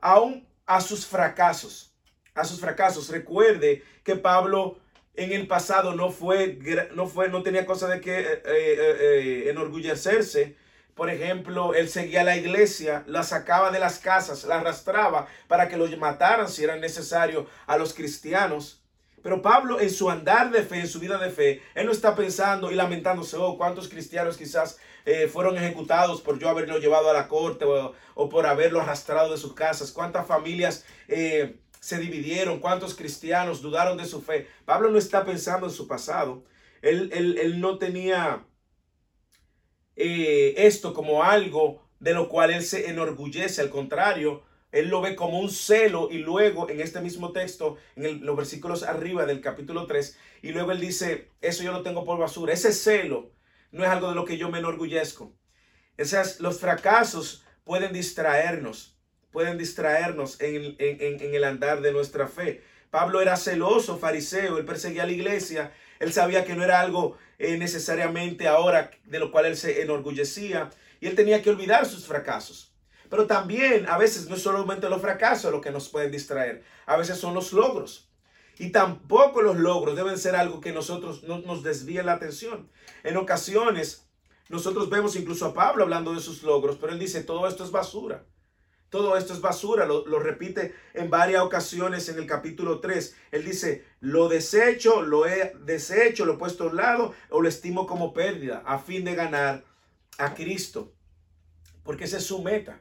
aún a sus fracasos. A sus fracasos. Recuerde que Pablo en el pasado no fue, no fue, no tenía cosa de que eh, eh, enorgullecerse. Por ejemplo, él seguía a la iglesia, la sacaba de las casas, la arrastraba para que los mataran si era necesario a los cristianos. Pero Pablo en su andar de fe, en su vida de fe, él no está pensando y lamentándose, oh, cuántos cristianos quizás eh, fueron ejecutados por yo haberlo llevado a la corte o, por haberlo arrastrado de sus casas, cuántas familias eh, se dividieron, cuántos cristianos dudaron de su fe. Pablo no está pensando en su pasado. Él, él, no tenía eh, esto como algo de lo cual él se enorgullece, al contrario, él lo ve como un celo y luego en este mismo texto, en los versículos arriba del capítulo 3, y luego él dice, eso yo lo tengo por basura. Ese celo no es algo de lo que yo me enorgullezco. Esas, los fracasos pueden distraernos, pueden distraernos en, el andar de nuestra fe. Pablo era celoso, fariseo, él perseguía a la iglesia, él sabía que no era algo eh, necesariamente ahora de lo cual él se enorgullecía, y él tenía que olvidar sus fracasos. Pero también a veces no es solamente los fracasos lo que nos pueden distraer, a veces son los logros. Y tampoco los logros deben ser algo que nosotros no, nos desvíe la atención. En ocasiones nosotros vemos incluso a Pablo hablando de sus logros, pero él dice, todo esto es basura. Todo esto es basura, lo, repite en varias ocasiones en el capítulo 3. Él dice, lo desecho, lo he deshecho, lo he puesto a un lado o lo estimo como pérdida a fin de ganar a Cristo. Porque esa es su meta.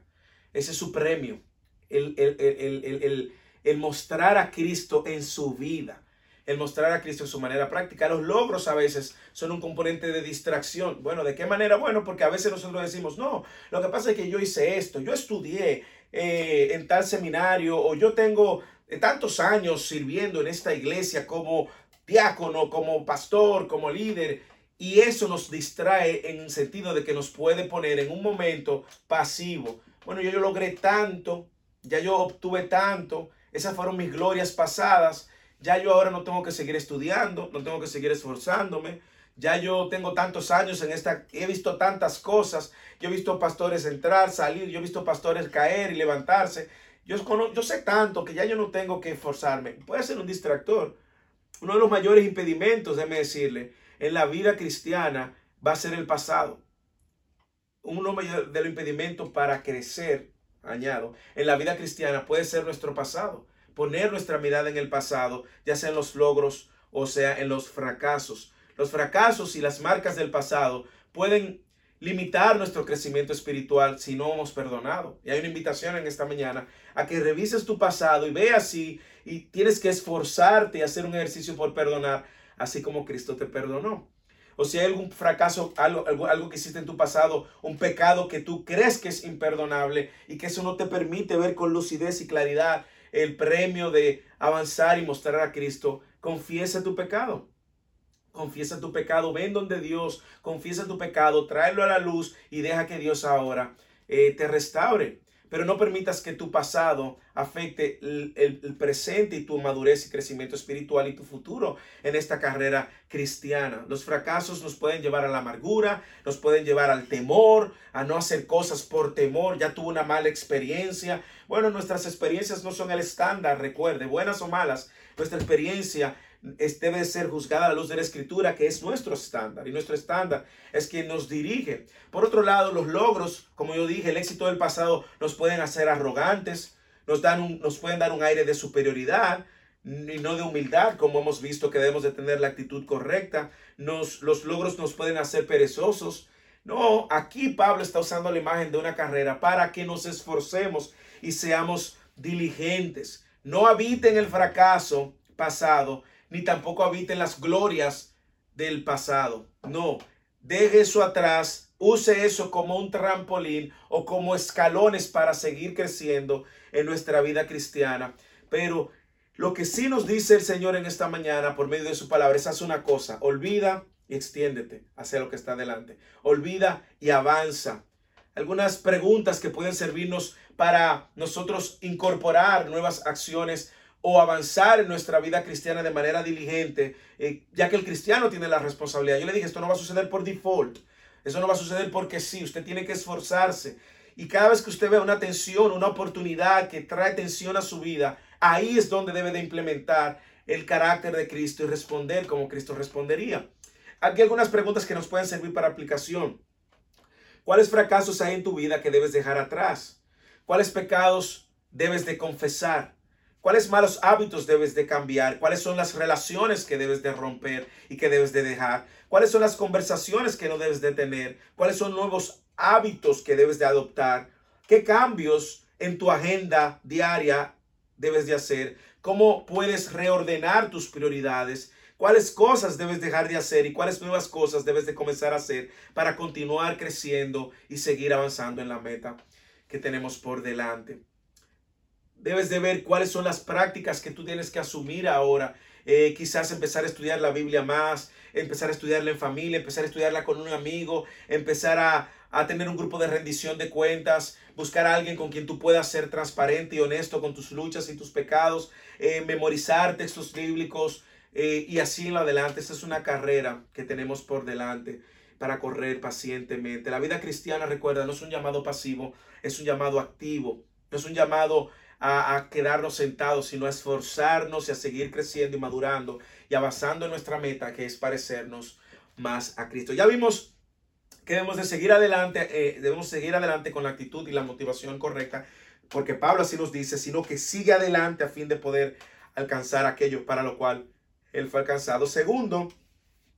Ese es su premio. El, mostrar a Cristo en su vida. El mostrar a Cristo en su manera práctica. Los logros a veces son un componente de distracción. Bueno, ¿de qué manera? Bueno, porque a veces nosotros decimos, no, lo que pasa es que yo hice esto, yo estudié eh, en tal seminario o yo tengo tantos años sirviendo en esta iglesia como diácono, como pastor, como líder. Y eso nos distrae en el sentido de que nos puede poner en un momento pasivo bueno, yo, yo logré tanto, ya yo obtuve tanto, esas fueron mis glorias pasadas, ya yo ahora no tengo que seguir estudiando, no tengo que seguir esforzándome, ya yo tengo tantos años en esta, he visto tantas cosas, yo he visto pastores entrar, salir, yo he visto pastores caer y levantarse, yo, yo sé tanto que ya yo no tengo que esforzarme, puede ser un distractor. Uno de los mayores impedimentos, déjeme decirle, en la vida cristiana va a ser el pasado uno de los impedimentos para crecer, añado, en la vida cristiana puede ser nuestro pasado. Poner nuestra mirada en el pasado, ya sea en los logros o sea en los fracasos. Los fracasos y las marcas del pasado pueden limitar nuestro crecimiento espiritual si no hemos perdonado. Y hay una invitación en esta mañana a que revises tu pasado y veas si y tienes que esforzarte y hacer un ejercicio por perdonar, así como Cristo te perdonó o si hay algún fracaso, algo, algo, que hiciste en tu pasado, un pecado que tú crees que es imperdonable y que eso no te permite ver con lucidez y claridad el premio de avanzar y mostrar a Cristo, confiesa tu pecado. Confiesa tu pecado, ven donde Dios, confiesa tu pecado, tráelo a la luz y deja que Dios ahora eh, te restaure pero no permitas que tu pasado afecte el, presente y tu madurez y crecimiento espiritual y tu futuro en esta carrera cristiana. Los fracasos nos pueden llevar a la amargura, nos pueden llevar al temor, a no hacer cosas por temor, ya tuvo una mala experiencia. Bueno, nuestras experiencias no son el estándar, recuerde, buenas o malas, nuestra experiencia debe ser juzgada a la luz de la escritura, que es nuestro estándar. Y nuestro estándar es quien nos dirige. Por otro lado, los logros, como yo dije, el éxito del pasado nos pueden hacer arrogantes, nos, dan nos pueden dar un aire de superioridad y no de humildad, como hemos visto que debemos de tener la actitud correcta. Nos, los logros nos pueden hacer perezosos. No, aquí Pablo está usando la imagen de una carrera para que nos esforcemos y seamos diligentes. No habiten el fracaso pasado, ni tampoco habite en las glorias del pasado. No, deje eso atrás, use eso como un trampolín o como escalones para seguir creciendo en nuestra vida cristiana. Pero Lo que sí nos dice el Señor en esta mañana por medio de su palabra es haz una cosa, olvida y extiéndete hacia lo que está delante. Olvida y avanza. Algunas preguntas que pueden servirnos para nosotros incorporar nuevas acciones o avanzar en nuestra vida cristiana de manera diligente, eh, ya que el cristiano tiene la responsabilidad. Yo le dije, esto no va a suceder por default, eso no va a suceder porque sí, usted tiene que esforzarse. Y cada vez que usted vea una tensión, una oportunidad que trae tensión a su vida, ahí es donde debe de implementar el carácter de Cristo y responder como Cristo respondería. Aquí algunas preguntas que nos pueden servir para aplicación. ¿Cuáles fracasos hay en tu vida que debes dejar atrás? ¿Cuáles pecados debes de confesar? ¿Cuáles malos hábitos debes de cambiar? ¿Cuáles son las relaciones que debes de romper y que debes de dejar? ¿Cuáles son las conversaciones que no debes de tener? ¿Cuáles son nuevos hábitos que debes de adoptar? ¿Qué cambios en tu agenda diaria debes de hacer? ¿Cómo puedes reordenar tus prioridades? cuáles cosas debes dejar de hacer y cuáles nuevas cosas debes de comenzar a hacer para continuar creciendo y seguir avanzando en la meta que tenemos por delante. Debes de ver cuáles son las prácticas que tú tienes que asumir ahora. Eh, quizás empezar a estudiar la Biblia más, empezar a estudiarla en familia, empezar a estudiarla con un amigo, empezar a, tener un grupo de rendición de cuentas, buscar a alguien con quien tú puedas ser transparente y honesto con tus luchas y tus pecados, eh, memorizar textos bíblicos, eh, y así en lo adelante. Esta es una carrera que tenemos por delante para correr pacientemente. La vida cristiana, recuerda, no es un llamado pasivo, es un llamado activo. Es un llamado a, quedarnos sentados, sino a esforzarnos y a seguir creciendo y madurando y avanzando en nuestra meta, que es parecernos más a Cristo. Ya vimos que debemos de seguir adelante, eh, debemos seguir adelante con la actitud y la motivación correcta, porque Pablo así nos dice, sino que sigue adelante a fin de poder alcanzar aquello para lo cual él fue alcanzado. Segundo,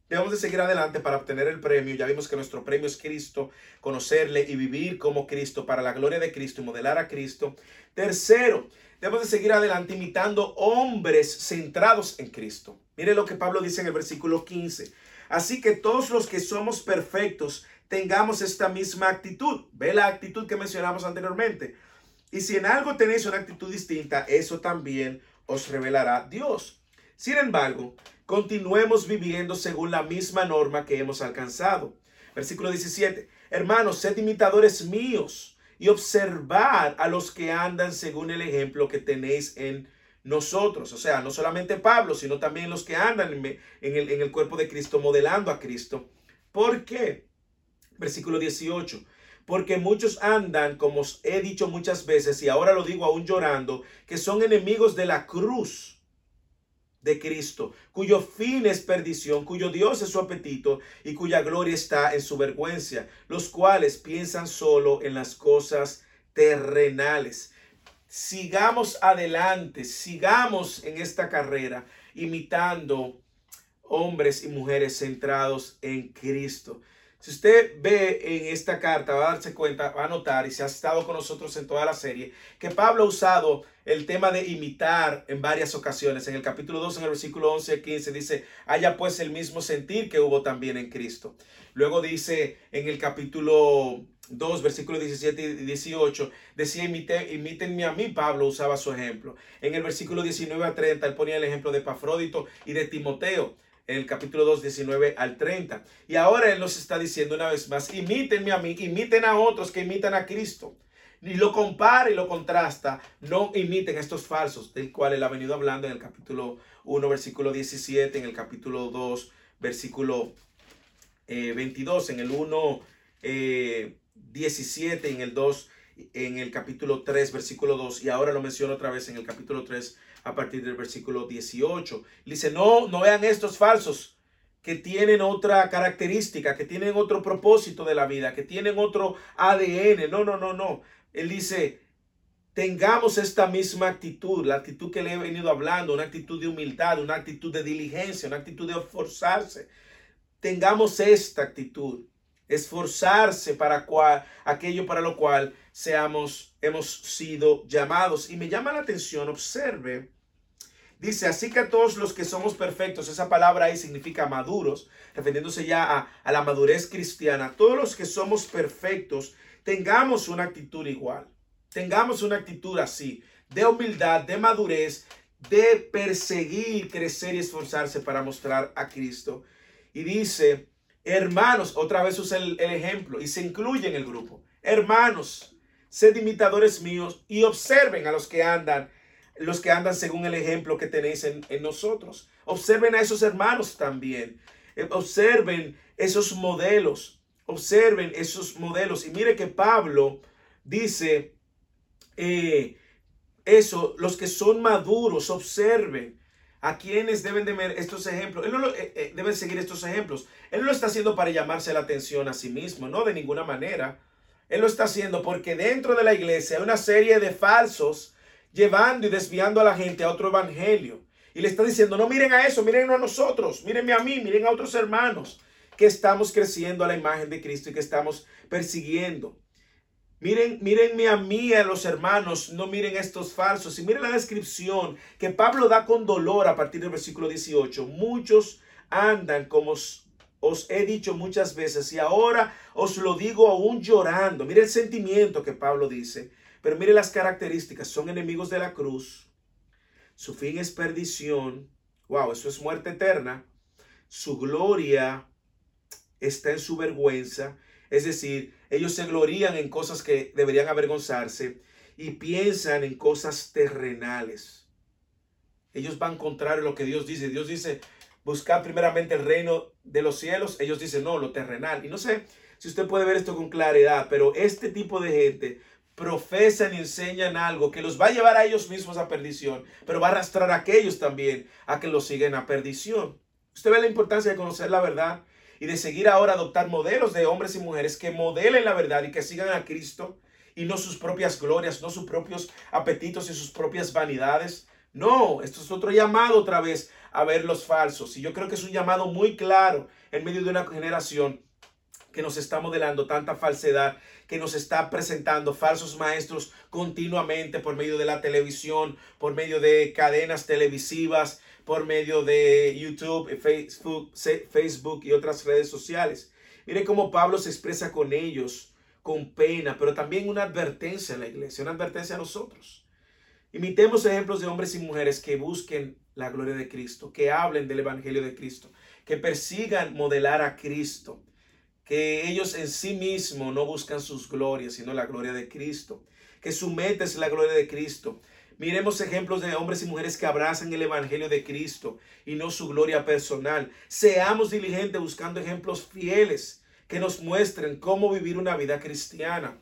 debemos de seguir adelante para obtener el premio. Ya vimos que nuestro premio es Cristo, conocerle y vivir como Cristo para la gloria de Cristo y modelar a Cristo. Tercero, debemos de seguir adelante imitando hombres centrados en Cristo. Mire lo que Pablo dice en el versículo 15. Así que todos los que somos perfectos tengamos esta misma actitud. Ve la actitud que mencionamos anteriormente. Y si en algo tenéis una actitud distinta, eso también os revelará Dios. Sin embargo, continuemos viviendo según la misma norma que hemos alcanzado. Versículo 17. Hermanos, sed imitadores míos y observad a los que andan según el ejemplo que tenéis en nosotros. O sea, no solamente Pablo, sino también los que andan en el, en el cuerpo de Cristo, modelando a Cristo. ¿Por qué? Versículo 18 porque muchos andan, como os he dicho muchas veces, y ahora lo digo aún llorando, que son enemigos de la cruz de Cristo, cuyo fin es perdición, cuyo Dios es su apetito y cuya gloria está en su vergüenza, los cuales piensan solo en las cosas terrenales. Sigamos adelante, sigamos en esta carrera imitando hombres y mujeres centrados en Cristo. Si usted ve en esta carta, va a darse cuenta, va a notar, y se ha estado con nosotros en toda la serie, que Pablo ha usado el tema de imitar en varias ocasiones. En el capítulo 2, en el versículo 11 y 15, dice, haya pues el mismo sentir que hubo también en Cristo. Luego dice en el capítulo 2, versículos 17 y 18, decía, Imite, imítenme a mí, Pablo usaba su ejemplo. En el versículo 19 a 30, él ponía el ejemplo de Pafrodito y de Timoteo en el capítulo 2, 19 al 30. Y ahora Él nos está diciendo una vez más, imítenme a mí, imiten a otros que imitan a Cristo. Y lo compara y lo contrasta, no imiten a estos falsos, del cual Él ha venido hablando en el capítulo 1, versículo 17, en el capítulo 2, versículo 22, eh, en el 1, 17, eh, en el 2, en el capítulo 3, versículo 2, y ahora lo menciono otra vez en el capítulo 3, a partir del versículo 18. dice, no, no vean estos falsos que tienen otra característica, que tienen otro propósito de la vida, que tienen otro ADN. No, no, no, no. Él dice, tengamos esta misma actitud, la actitud que le he venido hablando, una actitud de humildad, una actitud de diligencia, una actitud de esforzarse. Tengamos esta actitud, esforzarse para cual, aquello para lo cual seamos, hemos sido llamados. Y me llama la atención, observe, dice, así que a todos los que somos perfectos, esa palabra ahí significa maduros, refiriéndose ya a, a la madurez cristiana, todos los que somos perfectos, tengamos una actitud igual, tengamos una actitud así, de humildad, de madurez, de perseguir, crecer y esforzarse para mostrar a Cristo. Y dice, hermanos, otra vez usa el, ejemplo y se incluye en el grupo. Hermanos, sed imitadores míos y observen a los que andan, los que andan según el ejemplo que tenéis en, nosotros. Observen a esos hermanos también. Eh, observen esos modelos. Observen esos modelos. Y mire que Pablo dice eh, eso, los que son maduros, observen a quienes deben de ver estos ejemplos. Él no lo, eh, deben seguir estos ejemplos. Él no lo está haciendo para llamarse la atención a sí mismo, no de ninguna manera. Él lo está haciendo porque dentro de la iglesia hay una serie de falsos llevando y desviando a la gente a otro evangelio. Y le está diciendo, no miren a eso, miren a nosotros, mírenme a mí, miren a otros hermanos que estamos creciendo a la imagen de Cristo y que estamos persiguiendo. Miren, mírenme a mí, a los hermanos, no miren estos falsos. Y miren la descripción que Pablo da con dolor a partir del versículo 18. Muchos andan como os he dicho muchas veces y ahora os lo digo aún llorando. Mire el sentimiento que Pablo dice, pero mire las características. Son enemigos de la cruz. Su fin es perdición. Wow, eso es muerte eterna. Su gloria está en su vergüenza. Es decir, ellos se glorían en cosas que deberían avergonzarse y piensan en cosas terrenales. Ellos van contrario a lo que Dios dice. Dios dice, buscar primeramente el reino de los cielos, ellos dicen, no, lo terrenal. Y no sé si usted puede ver esto con claridad, pero este tipo de gente profesan y enseñan algo que los va a llevar a ellos mismos a perdición, pero va a arrastrar a aquellos también a que los siguen a perdición. Usted ve la importancia de conocer la verdad y de seguir ahora adoptar modelos de hombres y mujeres que modelen la verdad y que sigan a Cristo y no sus propias glorias, no sus propios apetitos y sus propias vanidades. No, esto es otro llamado otra vez a ver los falsos. Y yo creo que es un llamado muy claro en medio de una generación que nos está modelando tanta falsedad, que nos está presentando falsos maestros continuamente por medio de la televisión, por medio de cadenas televisivas, por medio de YouTube, Facebook, Facebook y otras redes sociales. Mire cómo Pablo se expresa con ellos, con pena, pero también una advertencia a la iglesia, una advertencia a nosotros. Imitemos ejemplos de hombres y mujeres que busquen la gloria de Cristo, que hablen del Evangelio de Cristo, que persigan modelar a Cristo, que ellos en sí mismos no buscan sus glorias, sino la gloria de Cristo, que su meta es la gloria de Cristo. Miremos ejemplos de hombres y mujeres que abrazan el Evangelio de Cristo y no su gloria personal. Seamos diligentes buscando ejemplos fieles que nos muestren cómo vivir una vida cristiana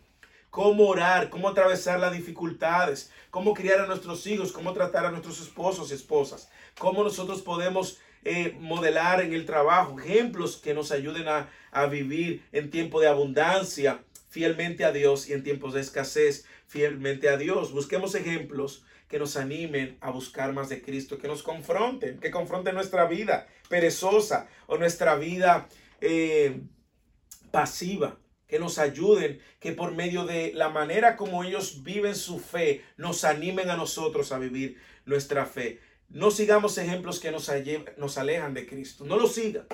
cómo orar, cómo atravesar las dificultades, cómo criar a nuestros hijos, cómo tratar a nuestros esposos y esposas, cómo nosotros podemos eh, modelar en el trabajo, ejemplos que nos ayuden a, vivir en tiempo de abundancia fielmente a Dios y en tiempos de escasez fielmente a Dios. Busquemos ejemplos que nos animen a buscar más de Cristo, que nos confronten, que confronten nuestra vida perezosa o nuestra vida eh, pasiva que nos ayuden, que por medio de la manera como ellos viven su fe, nos animen a nosotros a vivir nuestra fe. No sigamos ejemplos que nos, alejan de Cristo. No lo siga.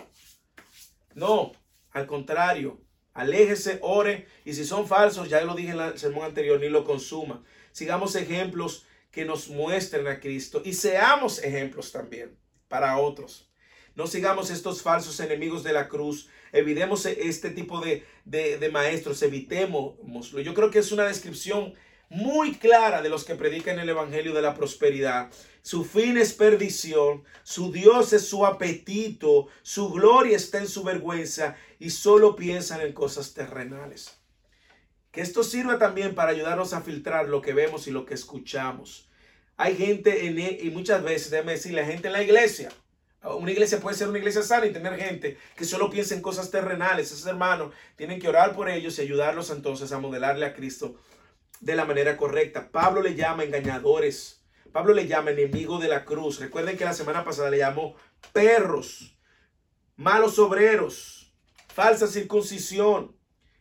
No, al contrario, aléjese, ore y si son falsos, ya lo dije en el sermón anterior, ni lo consuma. Sigamos ejemplos que nos muestren a Cristo y seamos ejemplos también para otros. No sigamos estos falsos enemigos de la cruz. Evitemos este tipo de, de, maestros, evitémoslo. Yo creo que es una descripción muy clara de los que predican el Evangelio de la prosperidad. Su fin es perdición, su Dios es su apetito, su gloria está en su vergüenza y solo piensan en cosas terrenales. Que esto sirva también para ayudarnos a filtrar lo que vemos y lo que escuchamos. Hay gente en, e, y muchas veces, déjeme decirle, la gente en la iglesia una iglesia puede ser una iglesia sana y tener gente que solo piensa en cosas terrenales. Esos hermanos tienen que orar por ellos y ayudarlos entonces a modelarle a Cristo de la manera correcta. Pablo le llama engañadores. Pablo le llama enemigo de la cruz. Recuerden que la semana pasada le llamó perros, malos obreros, falsa circuncisión,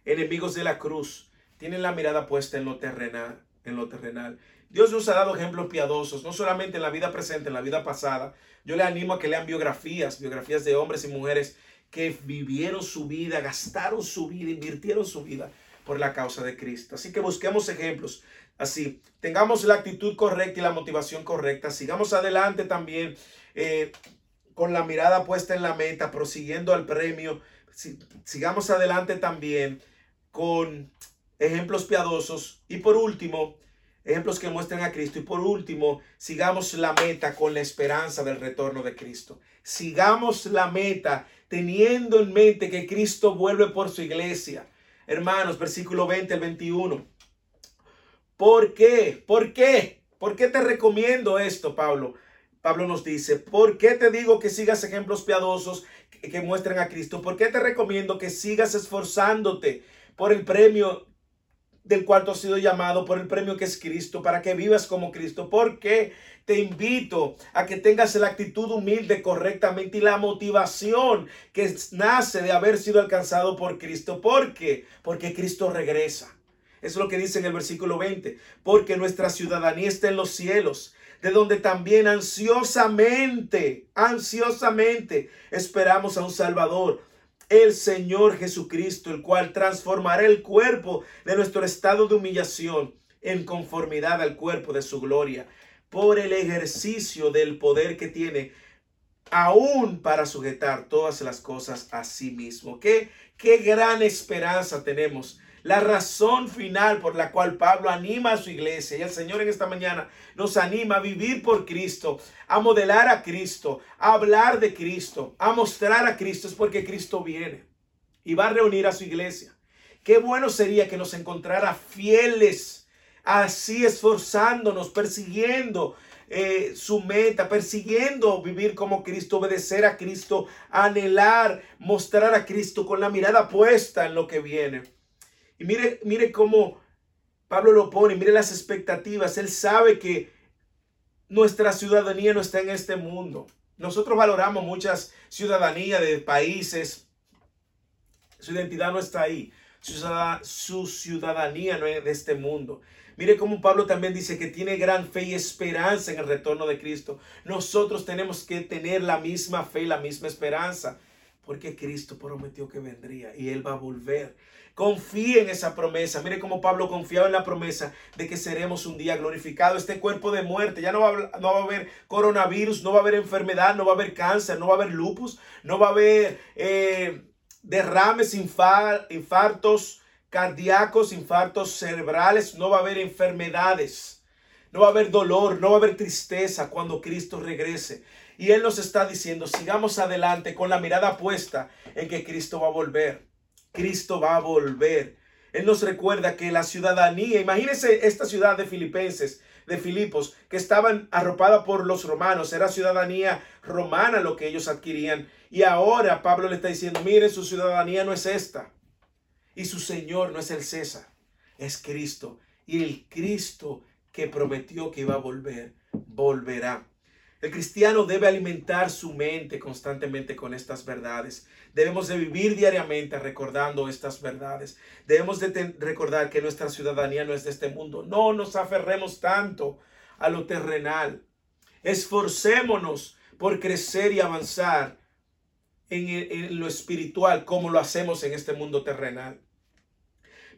enemigos de la cruz. Tienen la mirada puesta en lo terrenal, en lo terrenal. Dios nos ha dado ejemplos piadosos, no solamente en la vida presente, en la vida pasada. Yo le animo a que lean biografías, biografías de hombres y mujeres que vivieron su vida, gastaron su vida, invirtieron su vida por la causa de Cristo. Así que busquemos ejemplos así, tengamos la actitud correcta y la motivación correcta, sigamos adelante también eh, con la mirada puesta en la meta, prosiguiendo al premio, sigamos adelante también con ejemplos piadosos y por último, ejemplos que muestren a Cristo y por último, sigamos la meta con la esperanza del retorno de Cristo. Sigamos la meta teniendo en mente que Cristo vuelve por su iglesia. Hermanos, versículo 20 al 21. ¿Por qué? ¿Por qué? ¿Por qué te recomiendo esto, Pablo? Pablo nos dice, ¿por qué te digo que sigas ejemplos piadosos que, muestren a Cristo? ¿Por qué te recomiendo que sigas esforzándote por el premio del cual tú has sido llamado, por el premio que es Cristo, para que vivas como Cristo? ¿Por qué te invito a que tengas la actitud humilde correctamente y la motivación que nace de haber sido alcanzado por Cristo? ¿Por qué? Porque Cristo regresa. Eso es lo que dice en el versículo 20. Porque nuestra ciudadanía está en los cielos, de donde también ansiosamente, ansiosamente esperamos a un Salvador, el Señor Jesucristo, el cual transformará el cuerpo de nuestro estado de humillación en conformidad al cuerpo de su gloria, por el ejercicio del poder que tiene aún para sujetar todas las cosas a sí mismo. Qué, qué gran esperanza tenemos la razón final por la cual Pablo anima a su iglesia y el Señor en esta mañana nos anima a vivir por Cristo, a modelar a Cristo, a hablar de Cristo, a mostrar a Cristo es porque Cristo viene y va a reunir a su iglesia. Qué bueno sería que nos encontrara fieles, así esforzándonos, persiguiendo eh, su meta, persiguiendo vivir como Cristo, obedecer a Cristo, anhelar, mostrar a Cristo con la mirada puesta en lo que viene. Y mire, mire cómo Pablo lo pone, mire las expectativas. Él sabe que nuestra ciudadanía no está en este mundo. Nosotros valoramos muchas ciudadanías de países. Su identidad no está ahí. Su, ciudadanía no es de este mundo. Mire cómo Pablo también dice que tiene gran fe y esperanza en el retorno de Cristo. Nosotros tenemos que tener la misma fe y la misma esperanza. Porque Cristo prometió que vendría y Él va a volver. Confíe en esa promesa. Mire cómo Pablo confiaba en la promesa de que seremos un día glorificados. Este cuerpo de muerte, ya no va, a, no va a haber coronavirus, no va a haber enfermedad, no va a haber cáncer, no va a haber lupus, no va a haber eh, derrames, infartos cardíacos, infartos cerebrales, no va a haber enfermedades. No va a haber dolor, no va a haber tristeza cuando Cristo regrese. Y Él nos está diciendo, sigamos adelante con la mirada puesta en que Cristo va a volver. Cristo va a volver. Él nos recuerda que la ciudadanía, imagínense esta ciudad de Filipenses, de Filipos, que estaban arropada por los romanos, era ciudadanía romana lo que ellos adquirían. Y ahora Pablo le está diciendo, miren, su ciudadanía no es esta. Y su Señor no es el César, es Cristo. Y el Cristo que prometió que iba a volver, volverá. El cristiano debe alimentar su mente constantemente con estas verdades. Debemos de vivir diariamente recordando estas verdades. Debemos de recordar que nuestra ciudadanía no es de este mundo. No nos aferremos tanto a lo terrenal. Esforcémonos por crecer y avanzar en, en lo espiritual como lo hacemos en este mundo terrenal.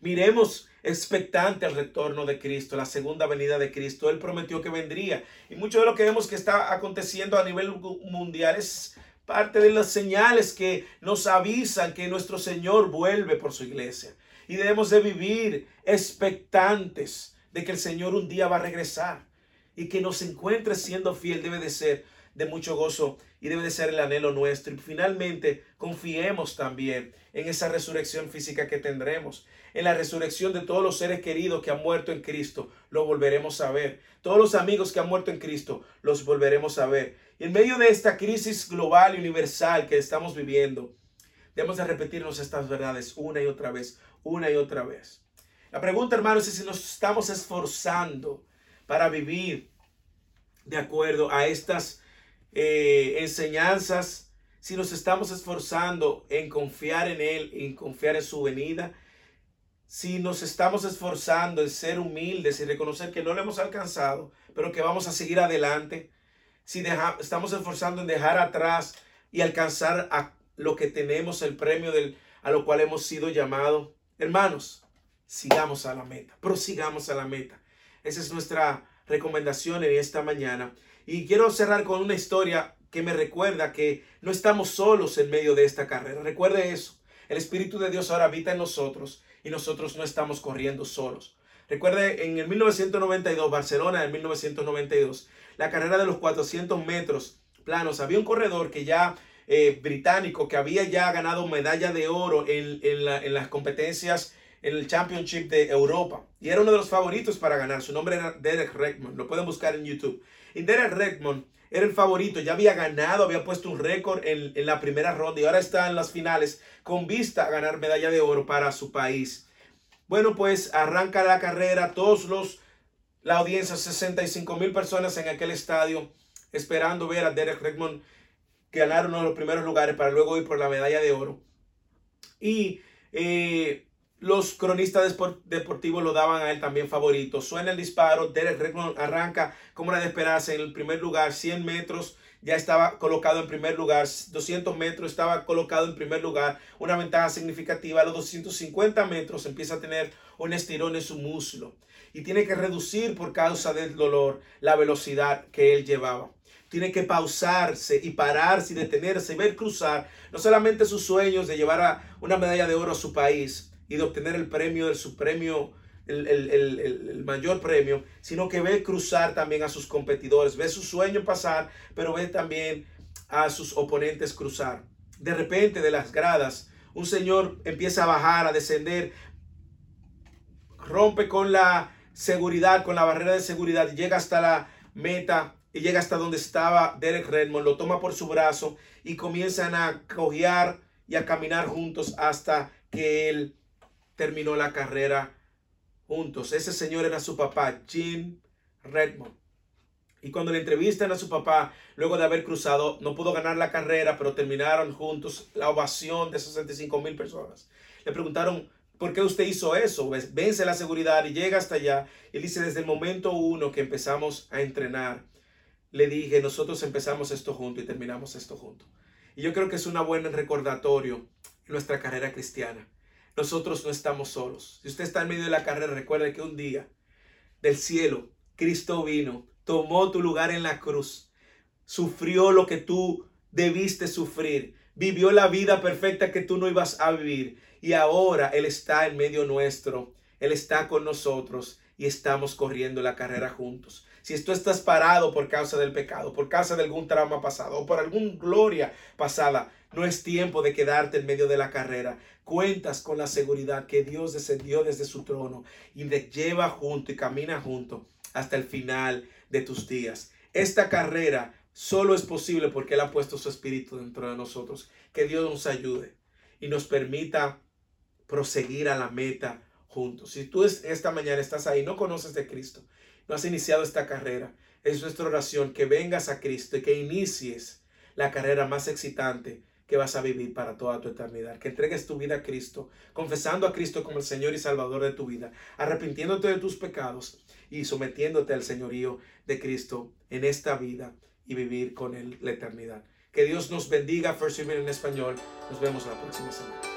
Miremos expectante al retorno de Cristo, la segunda venida de Cristo. Él prometió que vendría. Y mucho de lo que vemos que está aconteciendo a nivel mundial es parte de las señales que nos avisan que nuestro Señor vuelve por su iglesia. Y debemos de vivir expectantes de que el Señor un día va a regresar y que nos encuentre siendo fiel debe de ser de mucho gozo y debe de ser el anhelo nuestro. Y finalmente, confiemos también en esa resurrección física que tendremos, en la resurrección de todos los seres queridos que han muerto en Cristo, lo volveremos a ver. Todos los amigos que han muerto en Cristo, los volveremos a ver. Y en medio de esta crisis global y universal que estamos viviendo, debemos de repetirnos estas verdades una y otra vez, una y otra vez. La pregunta, hermanos, es si nos estamos esforzando para vivir de acuerdo a estas eh, enseñanzas, si nos estamos esforzando en confiar en Él, en confiar en su venida, si nos estamos esforzando en ser humildes y reconocer que no lo hemos alcanzado, pero que vamos a seguir adelante, si estamos esforzando en dejar atrás y alcanzar a lo que tenemos, el premio del, a lo cual hemos sido llamados. Hermanos, sigamos a la meta, prosigamos a la meta. Esa es nuestra recomendación en esta mañana. Y quiero cerrar con una historia que me recuerda que no estamos solos en medio de esta carrera. Recuerde eso. El Espíritu de Dios ahora habita en nosotros y nosotros no estamos corriendo solos. Recuerde, en el 1992, Barcelona, en 1992, la carrera de los 400 metros planos, había un corredor que ya eh, británico que había ya ganado medalla de oro en, en las competencias en el Championship de Europa y era uno de los favoritos para ganar. Su nombre era Derek Redmond, lo pueden buscar en YouTube. Y Derek Redmond era el favorito, ya había ganado, había puesto un récord en, en, la primera ronda y ahora está en las finales con vista a ganar medalla de oro para su país. Bueno, pues arranca la carrera, todos los, la audiencia, 65 mil personas en aquel estadio, esperando ver a Derek Redmond ganar uno de los primeros lugares para luego ir por la medalla de oro. Y eh, los cronistas deportivos lo daban a él también favorito. Suena el disparo, Derek Redmond arranca como una de esperanza en el primer lugar, 100 metros, ya estaba colocado en primer lugar, 200 metros estaba colocado en primer lugar, una ventaja significativa. A los 250 metros empieza a tener un estirón en su muslo y tiene que reducir por causa del dolor la velocidad que él llevaba tiene que pausarse y pararse y detenerse y ver cruzar no solamente sus sueños de llevar a una medalla de oro a su país, y de obtener el premio del premio, el, el, mayor premio, sino que ve cruzar también a sus competidores, ve su sueño pasar, pero ve también a sus oponentes cruzar. De repente de las gradas, un señor empieza a bajar, a descender, rompe con la seguridad, con la barrera de seguridad, llega hasta la meta y llega hasta donde estaba Derek Redmond, lo toma por su brazo y comienzan a cojear y a caminar juntos hasta que él terminó la carrera juntos. Ese señor era su papá, Jim Redmond. Y cuando le entrevistan a su papá, luego de haber cruzado, no pudo ganar la carrera, pero terminaron juntos la ovación de 65 mil personas. Le preguntaron, ¿por qué usted hizo eso? Vence la seguridad y llega hasta allá. Él dice, desde el momento uno que empezamos a entrenar, le dije, nosotros empezamos esto juntos y terminamos esto juntos. Y yo creo que es un buen recordatorio en nuestra carrera cristiana nosotros no estamos solos. Si usted está en medio de la carrera, recuerde que un día del cielo Cristo vino, tomó tu lugar en la cruz, sufrió lo que tú debiste sufrir, vivió la vida perfecta que tú no ibas a vivir y ahora Él está en medio nuestro, Él está con nosotros y estamos corriendo la carrera juntos. Si tú estás parado por causa del pecado, por causa de algún trauma pasado o por alguna gloria pasada, no es tiempo de quedarte en medio de la carrera. Cuentas con la seguridad que Dios descendió desde su trono y te lleva junto y camina junto hasta el final de tus días. Esta carrera solo es posible porque Él ha puesto su espíritu dentro de nosotros. Que Dios nos ayude y nos permita proseguir a la meta juntos. Si tú esta mañana estás ahí, no conoces de Cristo, no has iniciado esta carrera, es nuestra oración que vengas a Cristo y que inicies la carrera más excitante que vas a vivir para toda tu eternidad. Que entregues tu vida a Cristo, confesando a Cristo como el Señor y Salvador de tu vida, arrepintiéndote de tus pecados y sometiéndote al señorío de Cristo en esta vida y vivir con Él la eternidad. Que Dios nos bendiga. First en español. Nos vemos la próxima semana.